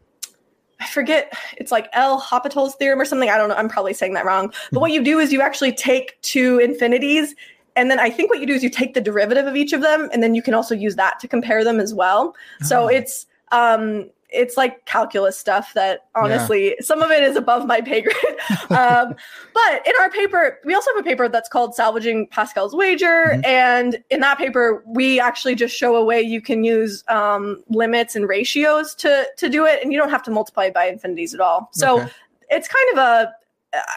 I forget, it's like L'Hôpital's theorem or something. I don't know. I'm probably saying that wrong. But what you do is you actually take two infinities. And then I think what you do is you take the derivative of each of them, and then you can also use that to compare them as well. So Oh. it's um, it's like calculus stuff that honestly some of it is above my pay grade. um, but in our paper, we also have a paper that's called Salvaging Pascal's Wager. Mhm. And in that paper, we actually just show a way you can use um, limits and ratios to, to do it. And you don't have to multiply by infinities at all. So Okay. it's kind of a,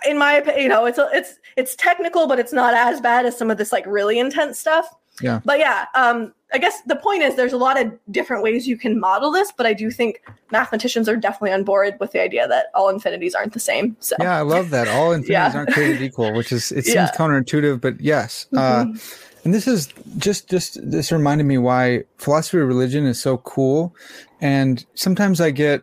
in my opinion, you know, it's a, it's it's technical, but it's not as bad as some of this like really intense stuff. Yeah. But yeah, um, I guess the point is there's a lot of different ways you can model this, but I do think mathematicians are definitely on board with the idea that all infinities aren't the same. So Yeah, I love that. All infinities Yeah. aren't created equal, which is it seems Yeah. Mm-hmm. counterintuitive, but yes. Uh, and this is just just this reminded me why philosophy of religion is so cool. And sometimes I get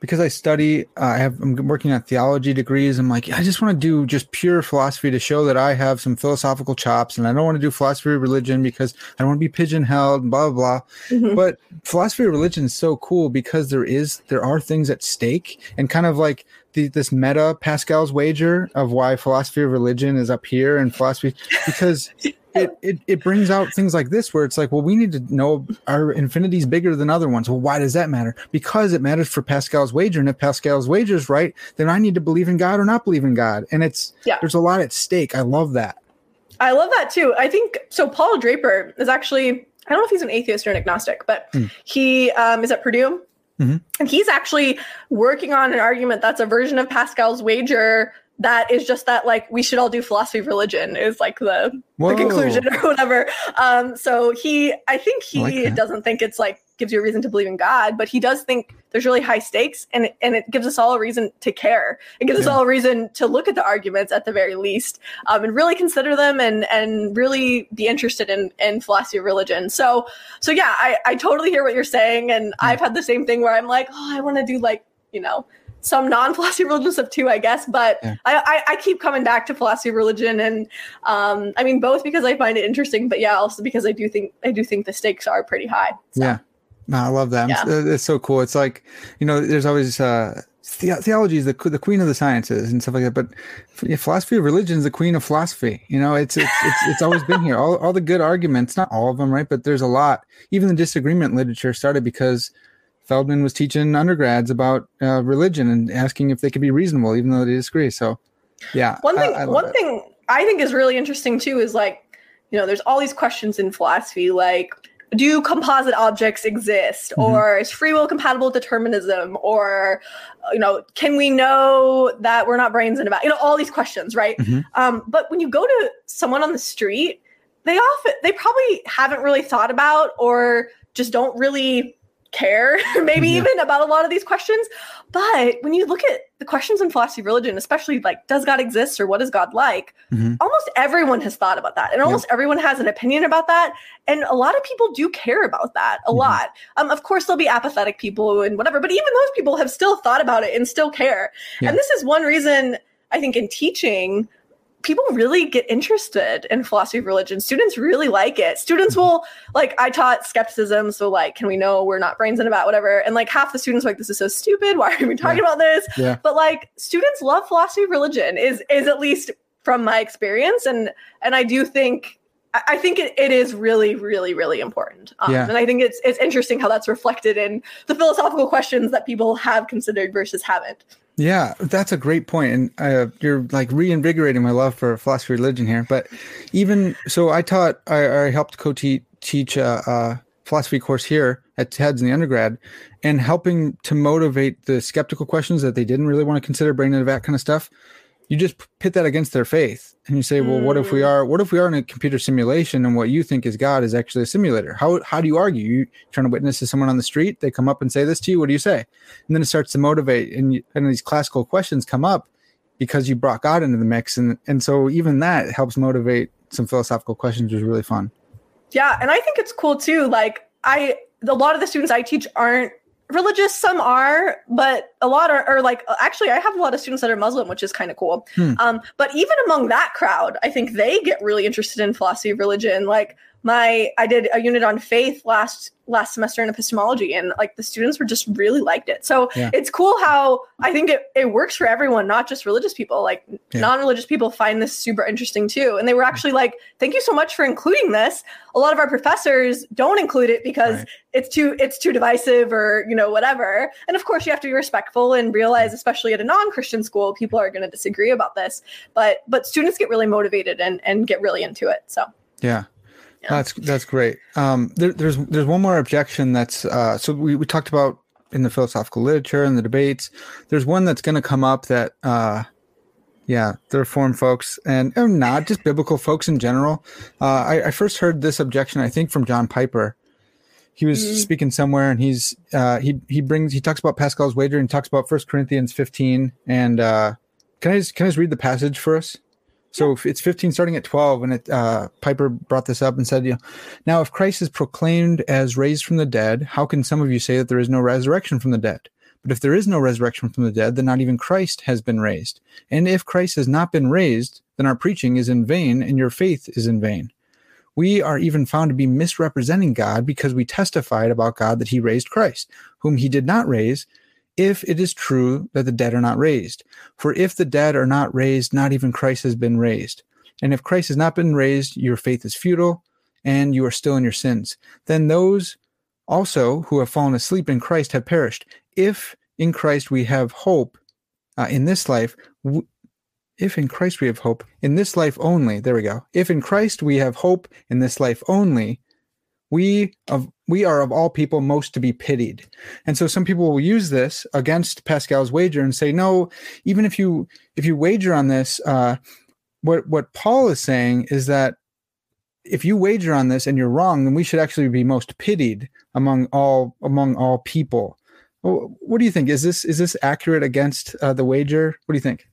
because I study, uh, I have I'm working on theology degrees. I'm like, I just want to do just pure philosophy to show that I have some philosophical chops, and I don't want to do philosophy of religion because I don't want to be pigeonholed. and Blah blah blah. Mhm. But philosophy of religion is so cool because there is there are things at stake, and kind of like the, this meta Pascal's wager of why philosophy of religion is up here and philosophy because it, it it brings out things like this where it's like, well, we need to know are infinities bigger than other ones? Well, why does that matter? Because it matters for Pascal's wager, and if Pascal's wager is right, then I need to believe in God or not believe in God, and it's Yeah. there's a lot at stake. I love that. I love that too. I think so. Paul Draper is actually, I don't know if he's an atheist or an agnostic, but Hmm. he um, is at Purdue. Mhm. And he's actually working on an argument that's a version of Pascal's wager that is just that, like, we should all do philosophy of religion, is like the, Whoa. the conclusion or whatever. Um, so he, I think I like he doesn't think it's like gives you a reason to believe in God, but he does think there's really high stakes and it, and it gives us all a reason to care. It gives us all a reason to look at the arguments at the very least um, and really consider them and and really be interested in in philosophy of religion. So so yeah, I I totally hear what you're saying, and I've had the same thing where I'm like, oh, I want to do like you know some non-philosophy of religion stuff too, I guess. But Yeah. I, I I keep coming back to philosophy of religion, and um, I mean both because I find it interesting, but yeah, also because I do think I do think the stakes are pretty high. So, Yeah. No, I love that. Yeah. It's so cool. It's like, you know, there's always uh, the- theology is the the queen of the sciences and stuff like that. But philosophy of religion is the queen of philosophy. You know, it's it's it's, it's always been here. All all the good arguments, not all of them, right? But there's a lot. Even the disagreement literature started because Feldman was teaching undergrads about uh, religion and asking if they could be reasonable, even though they disagree. So, yeah, One thing, I love one it. thing I think is really interesting too is like, you know, there's all these questions in philosophy, like, do composite objects exist, Mhm. or is free will compatible with determinism, or, uh, you know, can we know that we're not brains in a vat? You know, all these questions, right? Mhm. Um, but when you go to someone on the street, they often they probably haven't really thought about or just don't really care maybe Yeah. even about a lot of these questions but when you look at the questions in philosophy of religion especially like does god exist or what is god like Mhm. almost everyone has thought about that and almost everyone has an opinion about that and a lot of people do care about that a Mhm. lot um, of course there'll be apathetic people and whatever but even those people have still thought about it and still care Yeah. and this is one reason i think in teaching people really get interested in philosophy of religion. Students really like it. Students Mm-hmm. will like I taught skepticism, so like, can we know we're not brains in a vat, whatever. And like half the students like, this is so stupid. Why are we talking about this? Yeah. But like students love philosophy of religion, is is at least from my experience. And and I do think I I think it, it is really, really, really important. Um, Yeah. And I think it's it's interesting how that's reflected in the philosophical questions that people have considered versus haven't. Yeah, that's a great point, and uh, you're like reinvigorating my love for philosophy religion here. But even so, I taught, I, I helped co-teach a, a philosophy course here at TEDS in the undergrad, and helping to motivate the skeptical questions that they didn't really want to consider brain in that kind of stuff. You just pit that against their faith and you say well what if we mm. are what if we are in a computer simulation and what you think is god is actually a simulator? How how do you argue? You trying to witness to someone on the street they come up and say this to you what do you say? And then it starts to motivate and, you, and these classical questions come up because you brought god into the mix and and so even that helps motivate some philosophical questions which is really fun. Yeah, and I think it's cool too. Like I, a lot of the students I teach aren't religious. Some are, but a lot are, are like. Actually, I have a lot of students that are Muslim, which is kind of cool. Hmm. Um, but even among that crowd, I think they get really interested in philosophy of religion. Like my, I did a unit on faith last last semester in epistemology, and like the students were just really liked it. So Yeah. it's cool how I think it, it works for everyone, not just religious people. Like Yeah. non-religious people find this super interesting too, and they were actually like, "Thank you so much for including this." A lot of our professors don't include it because Right. it's too it's too divisive or you know whatever. And of course, you have to be respectful and realize, mm. especially at a non-Christian school, people are going to disagree about this. But but students get really motivated and and get really into it. So Yeah. Yeah. That's that's great. Um, there, there's there's one more objection that's uh, so we, we talked about in the philosophical literature and the debates. There's one that's going to come up that uh, yeah, the reform folks and or not just biblical folks in general. Uh, I, I first heard this objection I think from John Piper. He was speaking somewhere and he's uh, he he brings he talks about Pascal's wager and talks about First Corinthians 15 and uh, can I just, can I just read the passage for us? So if it's 15 starting at 12 and it uh, Piper brought this up and said, you know, now if Christ is proclaimed as raised from the dead, how can some of you say that there is no resurrection from the dead? But if there is no resurrection from the dead, then not even Christ has been raised. And if Christ has not been raised, then our preaching is in vain and your faith is in vain. We are even found to be misrepresenting God because we testified about God that he raised Christ, whom he did not raise, if it is true that the dead are not raised. For if the dead are not raised, not even Christ has been raised. And if Christ has not been raised, your faith is futile and you are still in your sins. Then those also who have fallen asleep in Christ have perished. If in Christ we have hope uh, in this life, w- if in Christ we have hope in this life only, there we go. If in Christ we have hope in this life only, we of we are of all people most to be pitied. And so some people will use this against Pascal's wager and say, no, even if you if you wager on this, uh, what what Paul is saying is that if you wager on this and you're wrong, then we should actually be most pitied among all among all people. What do you think? Is this is this accurate against uh, the wager? What do you think?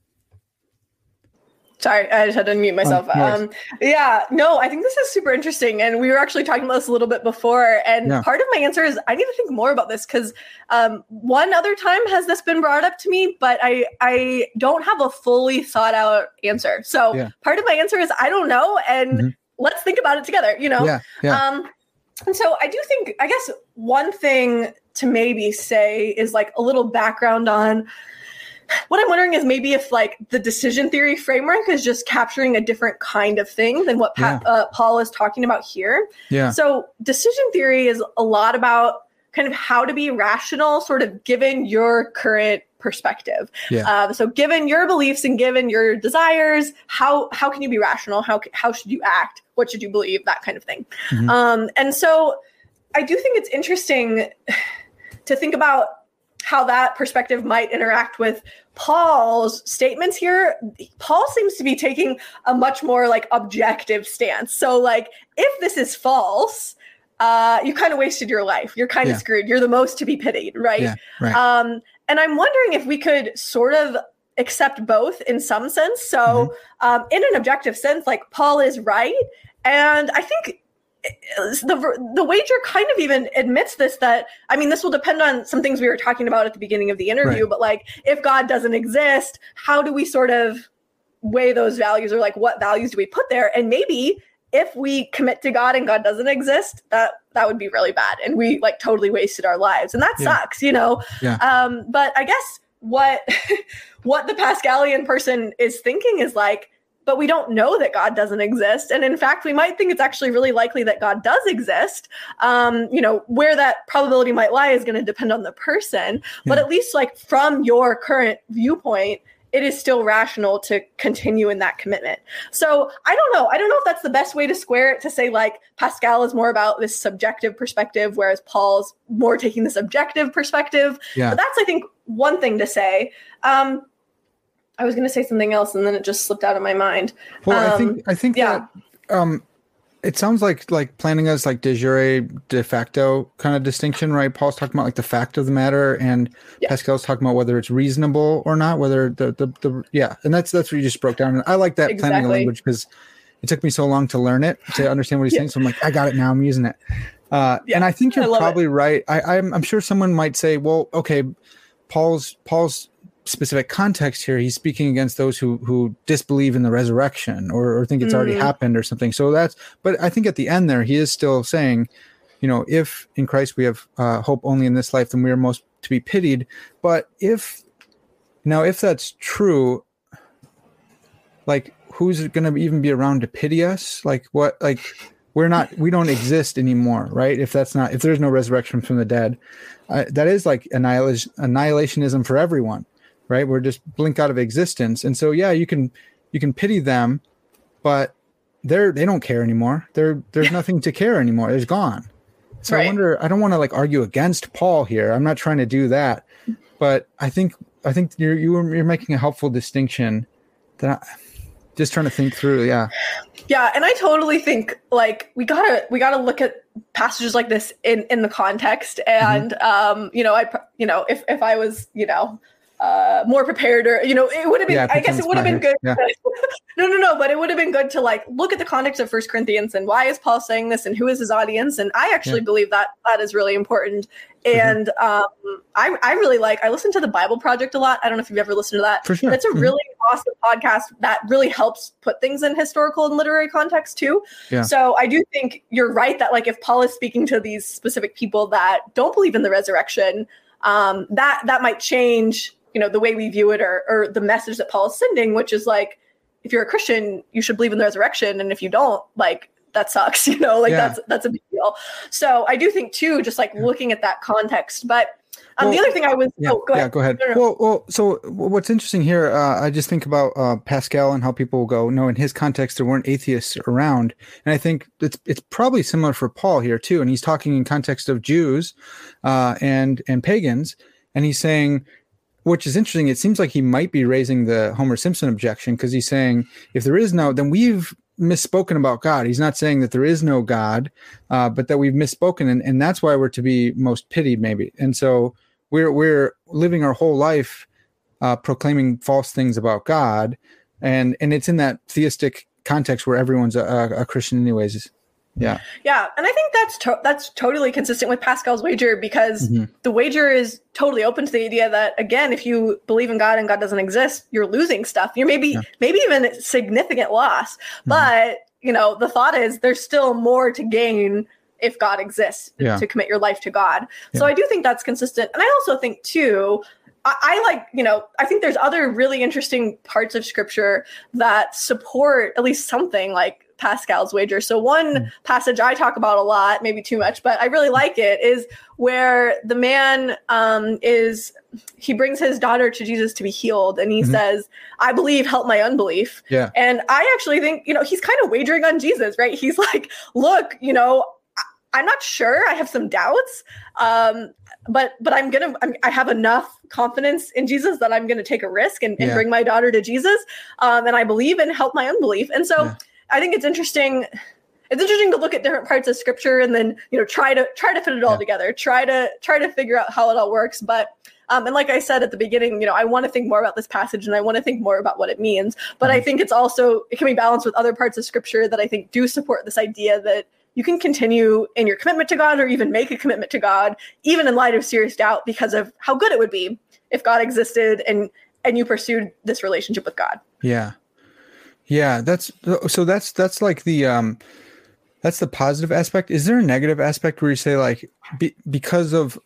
Sorry, I just had to unmute myself. worries. um, yeah, no, I think this is super interesting, and we were actually talking about this a little bit before. And Yeah. part of my answer is I need to think more about this because um, one other time has this been brought up to me, but I I don't have a fully thought out answer. So Yeah. part of my answer is I don't know, and Mhm. let's think about it together. You know, Yeah, yeah, um, and so I do think, I guess, one thing to maybe say is like a little background on what I'm wondering is maybe if like the decision theory framework is just capturing a different kind of thing than what pa- uh, Paul is talking about here. yeah, So decision theory is a lot about kind of how to be rational, sort of given your current perspective. Yeah. Um, so given your beliefs and given your desires, how how can you be rational? How how should you act? What should you believe? That kind of thing. Mhm. Um, and so I do think it's interesting to think about how that perspective might interact with Paul's statements here. Paul seems to be taking a much more like objective stance. So like if this is false, uh, you kind of wasted your life. You're kind of Yeah. screwed. You're the most to be pitied, right? yeah, right. Um, and I'm wondering if we could sort of accept both in some sense. So, um, in an objective sense, like Paul is right, and I think the the wager kind of even admits this that I mean this will depend on some things we were talking about at the beginning of the interview, Right. but like if God doesn't exist, how do we sort of weigh those values or like what values do we put there? And maybe if we commit to God and God doesn't exist, that that would be really bad and we like totally wasted our lives. And that Yeah. sucks, you know. Yeah. Um but I guess what what the Pascalian person is thinking is like but we don't know that God doesn't exist. And in fact, we might think it's actually really likely that God does exist. Um, you know, where that probability might lie is going to depend on the person. But at least, like, from your current viewpoint, it is still rational to continue in that commitment. So I don't know. I don't know if that's the best way to square it to say, like, Pascal is more about this subjective perspective, whereas Paul's more taking this objective perspective. Yeah. But that's, I think, one thing to say. Um, I was going to say something else, and then it just slipped out of my mind. Well, I Um, think I think yeah. that um, it sounds like like Plantinga's like de jure de facto kind of distinction, right? Paul's talking about like the fact of the matter, and Yeah. Pascal's talking about whether it's reasonable or not, whether the the, the yeah, and that's that's what you just broke down. And I like that Plantinga language because it took me so long to learn it to understand what he's Yeah. saying. So I'm like, I got it now. I'm using it. Uh, Yeah, and I think you're it. probably right. I, I'm, I'm sure someone might say, well, okay, Paul's Paul's specific context here, he's speaking against those who who disbelieve in the resurrection or, or think it's already Mm. happened or something. So that's, but I think at the end there, he is still saying, you know, if in Christ we have uh, hope only in this life, then we are most to be pitied. But if now, if that's true, like who's going to even be around to pity us? Like what? Like we're not, we don't exist anymore, right? If that's not, if there's no resurrection from the dead, uh, that is like annihilation, annihilationism for everyone, right? We're just blink out of existence, and so yeah, you can you can pity them, but they're they don't care anymore. They're there's nothing to care anymore. It's gone. So I wonder. I don't want to like argue against Paul here. I'm not trying to do that, but I think I think you're you were, you're making a helpful distinction that I, just trying to think through. Yeah. Yeah, and I totally think like we gotta we gotta look at passages like this in in the context, and um, you know, I you know if if I was you know uh more prepared or you know it would have been Yeah, I guess it would have been good. here. no, no, no, but it would have been good to like look at the context of First Corinthians and why is Paul saying this and who is his audience, and I actually Yeah. believe that that is really important. And um, I I really like I listen to the Bible Project a lot. I don't know if you've ever listened to that. For sure. It's a Mhm. really awesome podcast that really helps put things in historical and literary context too. Yeah. So I do think you're right that like if Paul is speaking to these specific people that don't believe in the resurrection, um, that that might change you know the way we view it or or the message that Paul is sending, which is like if you're a Christian, you should believe in the resurrection, and if you don't, like that sucks, you know, like Yeah. that's that's a big deal. So I do think too, just like looking at that context, but. Um, the other thing I was Yeah, oh go yeah, ahead. go ahead. No, no. Well, well, so what's interesting here, uh, I just think about uh, Pascal and how people will go, no, in his context, there weren't atheists around. And I think it's it's probably similar for Paul here too. And he's talking in context of Jews uh, and and pagans, and he's saying, which is interesting. It seems like he might be raising the Homer Simpson objection because he's saying, if there is no, then we've misspoken about God. He's not saying that there is no God, uh, but that we've misspoken, and, and that's why we're to be most pitied, maybe. And so we're we're living our whole life uh, proclaiming false things about God, and and it's in that theistic context where everyone's a, a, a Christian, anyways. Yeah, Yeah, and I think that's to- that's totally consistent with Pascal's wager because Mhm. the wager is totally open to the idea that again, if you believe in God and God doesn't exist, you're losing stuff. You're maybe Yeah. maybe even a significant loss. But you know, the thought is there's still more to gain if God exists Yeah. to commit your life to God. So I do think that's consistent, and I also think too. I, I like, you know, I think there's other really interesting parts of scripture that support at least something like Pascal's wager. So one Mm. passage I talk about a lot, maybe too much, but I really like it, is where the man um, is he brings his daughter to Jesus to be healed, and he Mhm. says, "I believe, help my unbelief." yeah, And I actually think, you know, he's kind of wagering on Jesus, right? He's like, look, you know, I'm not sure. I have some doubts. Um, but but I'm gonna I'm, I have enough confidence in Jesus that I'm gonna take a risk and, and Yeah. bring my daughter to Jesus. Um, and I believe and help my unbelief. And so Yeah. I think it's interesting. It's interesting to look at different parts of scripture and then you know try to try to fit it all Yeah. together. Try to try to figure out how it all works. But um, and like I said at the beginning, you know, I want to think more about this passage and I want to think more about what it means. But Mm-hmm. I think it's also it can be balanced with other parts of scripture that I think do support this idea that you can continue in your commitment to God or even make a commitment to God, even in light of serious doubt, because of how good it would be if God existed and and you pursued this relationship with God. yeah, yeah. That's so. That's that's like the um, that's the positive aspect. Is there a negative aspect where you say like be, because of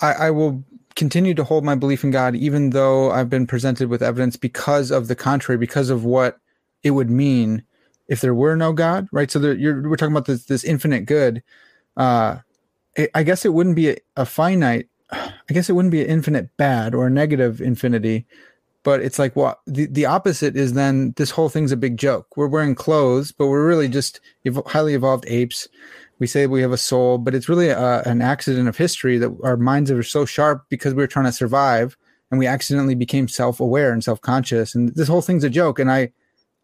I, I will continue to hold my belief in God even though I've been presented with evidence because of the contrary, because of what it would mean if there were no God, right? So there, we're talking about this this infinite good. Uh, I- I guess it wouldn't be a, a finite. I guess it wouldn't be an infinite bad or a negative infinity, but it's like what the, the opposite is. Then this whole thing's a big joke. We're wearing clothes, but we're really just ev- highly evolved apes. We say we have a soul, but it's really a, an accident of history that our minds are so sharp because we were trying to survive and we accidentally became self-aware and self-conscious and this whole thing's a joke and i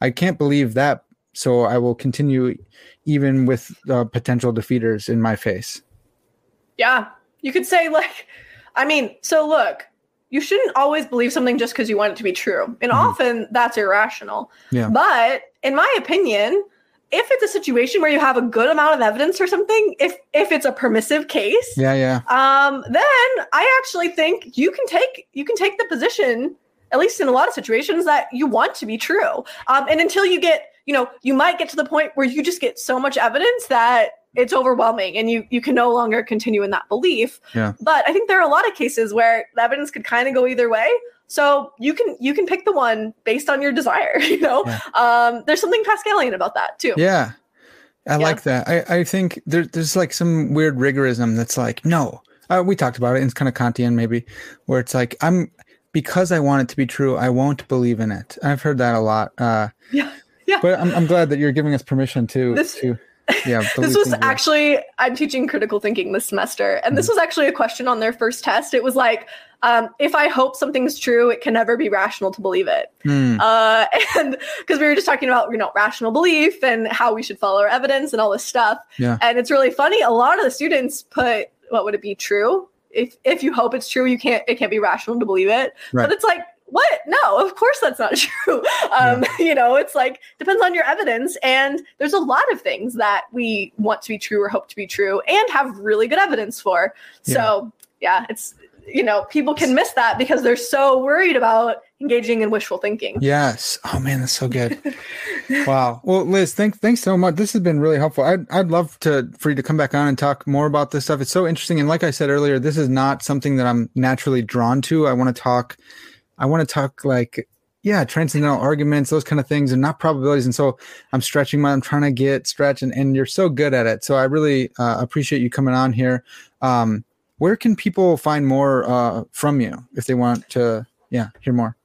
i can't believe that so i will continue even with uh, potential defeaters in my face Yeah. You could say, like, I mean, so look, you shouldn't always believe something just because you want it to be true. And often that's irrational. Yeah. But in my opinion, if it's a situation where you have a good amount of evidence or something, if if it's a permissive case, yeah yeah um, then I actually think you can take you can take the position, at least in a lot of situations, that you want to be true. Um, and until you get, you know, you might get to the point where you just get so much evidence that it's overwhelming and you you can no longer continue in that belief. Yeah. But I think there are a lot of cases where the evidence could kind of go either way. So you can you can pick the one based on your desire. You know, Yeah. um, there's something Pascalian about that too. Yeah. I Yeah. like that. I, I think there, there's like some weird rigorism that's like, no, uh, we talked about it. It's kind of Kantian maybe, where it's like, I'm, because I want it to be true, I won't believe in it. I've heard that a lot. Uh, Yeah. Yeah. but I'm, I'm glad that you're giving us permission to, This- to, yeah. this was actually i'm teaching critical thinking this semester and Mm-hmm. this was actually a question on their first test it was like um, if i hope something's true it can never be rational to believe it Hmm. uh, and because we were just talking about you know rational belief and how we should follow our evidence and all this stuff Yeah. and it's really funny a lot of the students put what would it be true if if you hope it's true you can't it can't be rational to believe it Right. but it's like what no of course that's not true um you know it's like depends on your evidence and there's a lot of things that we want to be true or hope to be true and have really good evidence for so yeah it's you know people can miss that because they're so worried about engaging in wishful thinking Yes. Oh man, that's so good. wow. Well, Liz, thanks thanks so much. This has been really helpful. I'd I'd love to for you to come back on and talk more about this stuff. It's so interesting. And like I said earlier, this is not something that I'm naturally drawn to. I want to talk. I want to talk like yeah, transcendental arguments, those kind of things, and not probabilities. And so I'm stretching my. I'm trying to get stretch, and and you're so good at it. So I really uh, appreciate you coming on here. Um, where can people find more uh, from you if they want to? Yeah, hear more.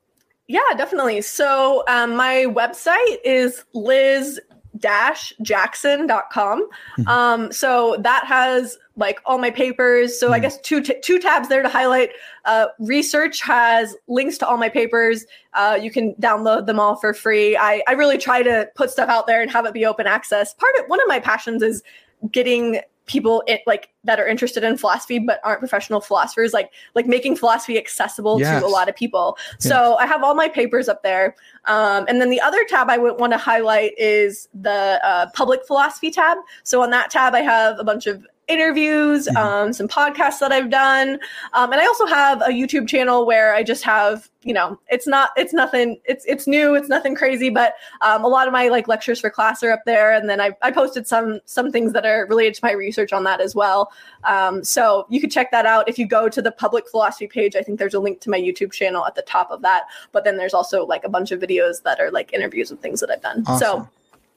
Yeah, definitely. So um, my website is liz jackson.com. Um, so that has like all my papers. So I guess two, t- two tabs there to highlight. Uh, research has links to all my papers. Uh, you can download them all for free. I, I really try to put stuff out there and have it be open access. Part of one of my passions is getting people it, like that are interested in philosophy but aren't professional philosophers like like making philosophy accessible Yes. to a lot of people. So i have all my papers up there. Um, and then the other tab i would want to highlight is the uh, public philosophy tab. So on that tab i have a bunch of interviews um, some podcasts that i've done. Um, and i also have a youtube channel where i just have you know it's not it's nothing it's it's new it's nothing crazy but um, a lot of my like lectures for class are up there. And then I, I posted some some things that are related to my research on that as well. Um, so you could check that out. If you go to the public philosophy page i think there's a link to my youtube channel at the top of that. But then there's also like a bunch of videos that are like interviews and things that i've done. So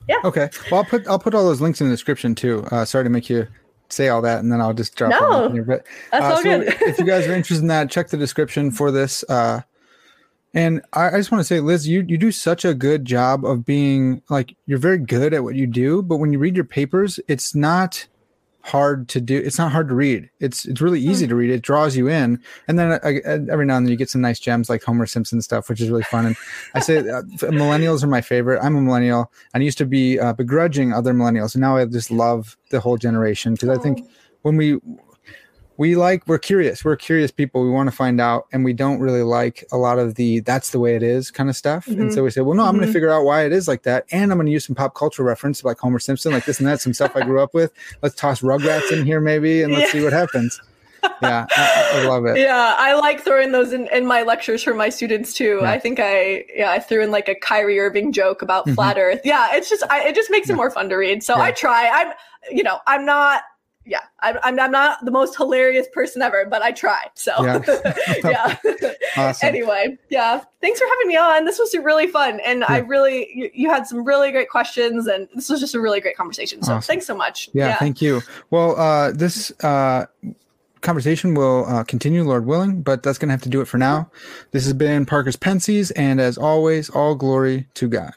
yeah. Okay. Well, I'll put I'll put all those links in the description too. Uh, sorry to make you say all that, and then I'll just drop No, in here. But that's uh, all so good. if you guys are interested in that, check the description for this. Uh, and I, I just want to say, Liz, you you do such a good job of being like you're very good at what you do, but when you read your papers, it's not hard to do. It's not hard to read. It's it's really easy to read. It draws you in, and then uh, every now and then you get some nice gems like Homer Simpson stuff, which is really fun. And I say uh, millennials are my favorite. I'm a millennial. I used to be uh, begrudging other millennials, and now I just love the whole generation because I think when we we like we're curious. We're curious people. We want to find out and we don't really like a lot of the that's the way it is kind of stuff. And so we say well no i'm going to figure out why it is like that and i'm going to use some pop culture reference like homer simpson like this and that some stuff i grew up with. Let's toss rugrats in here maybe and let's Yeah. see what happens. Yeah I, I love it. Yeah i like throwing those in, in my lectures for my students too. Yeah. i think i yeah i threw in like a kyrie irving joke about Mhm. flat earth. Yeah it's just I, it just makes it more fun to read. So Yeah. i try. I'm you know i'm not yeah I'm, I'm i'm not the most hilarious person ever but i try so. Yeah. yeah. Awesome. anyway yeah thanks for having me on. This was really fun and i really you, you had some really great questions and this was just a really great conversation so Awesome. thanks so much. Yeah, thank you. Well uh this uh conversation will uh, continue lord willing but that's going to have to do it for now. This has been parker's Pensées and as always all glory to god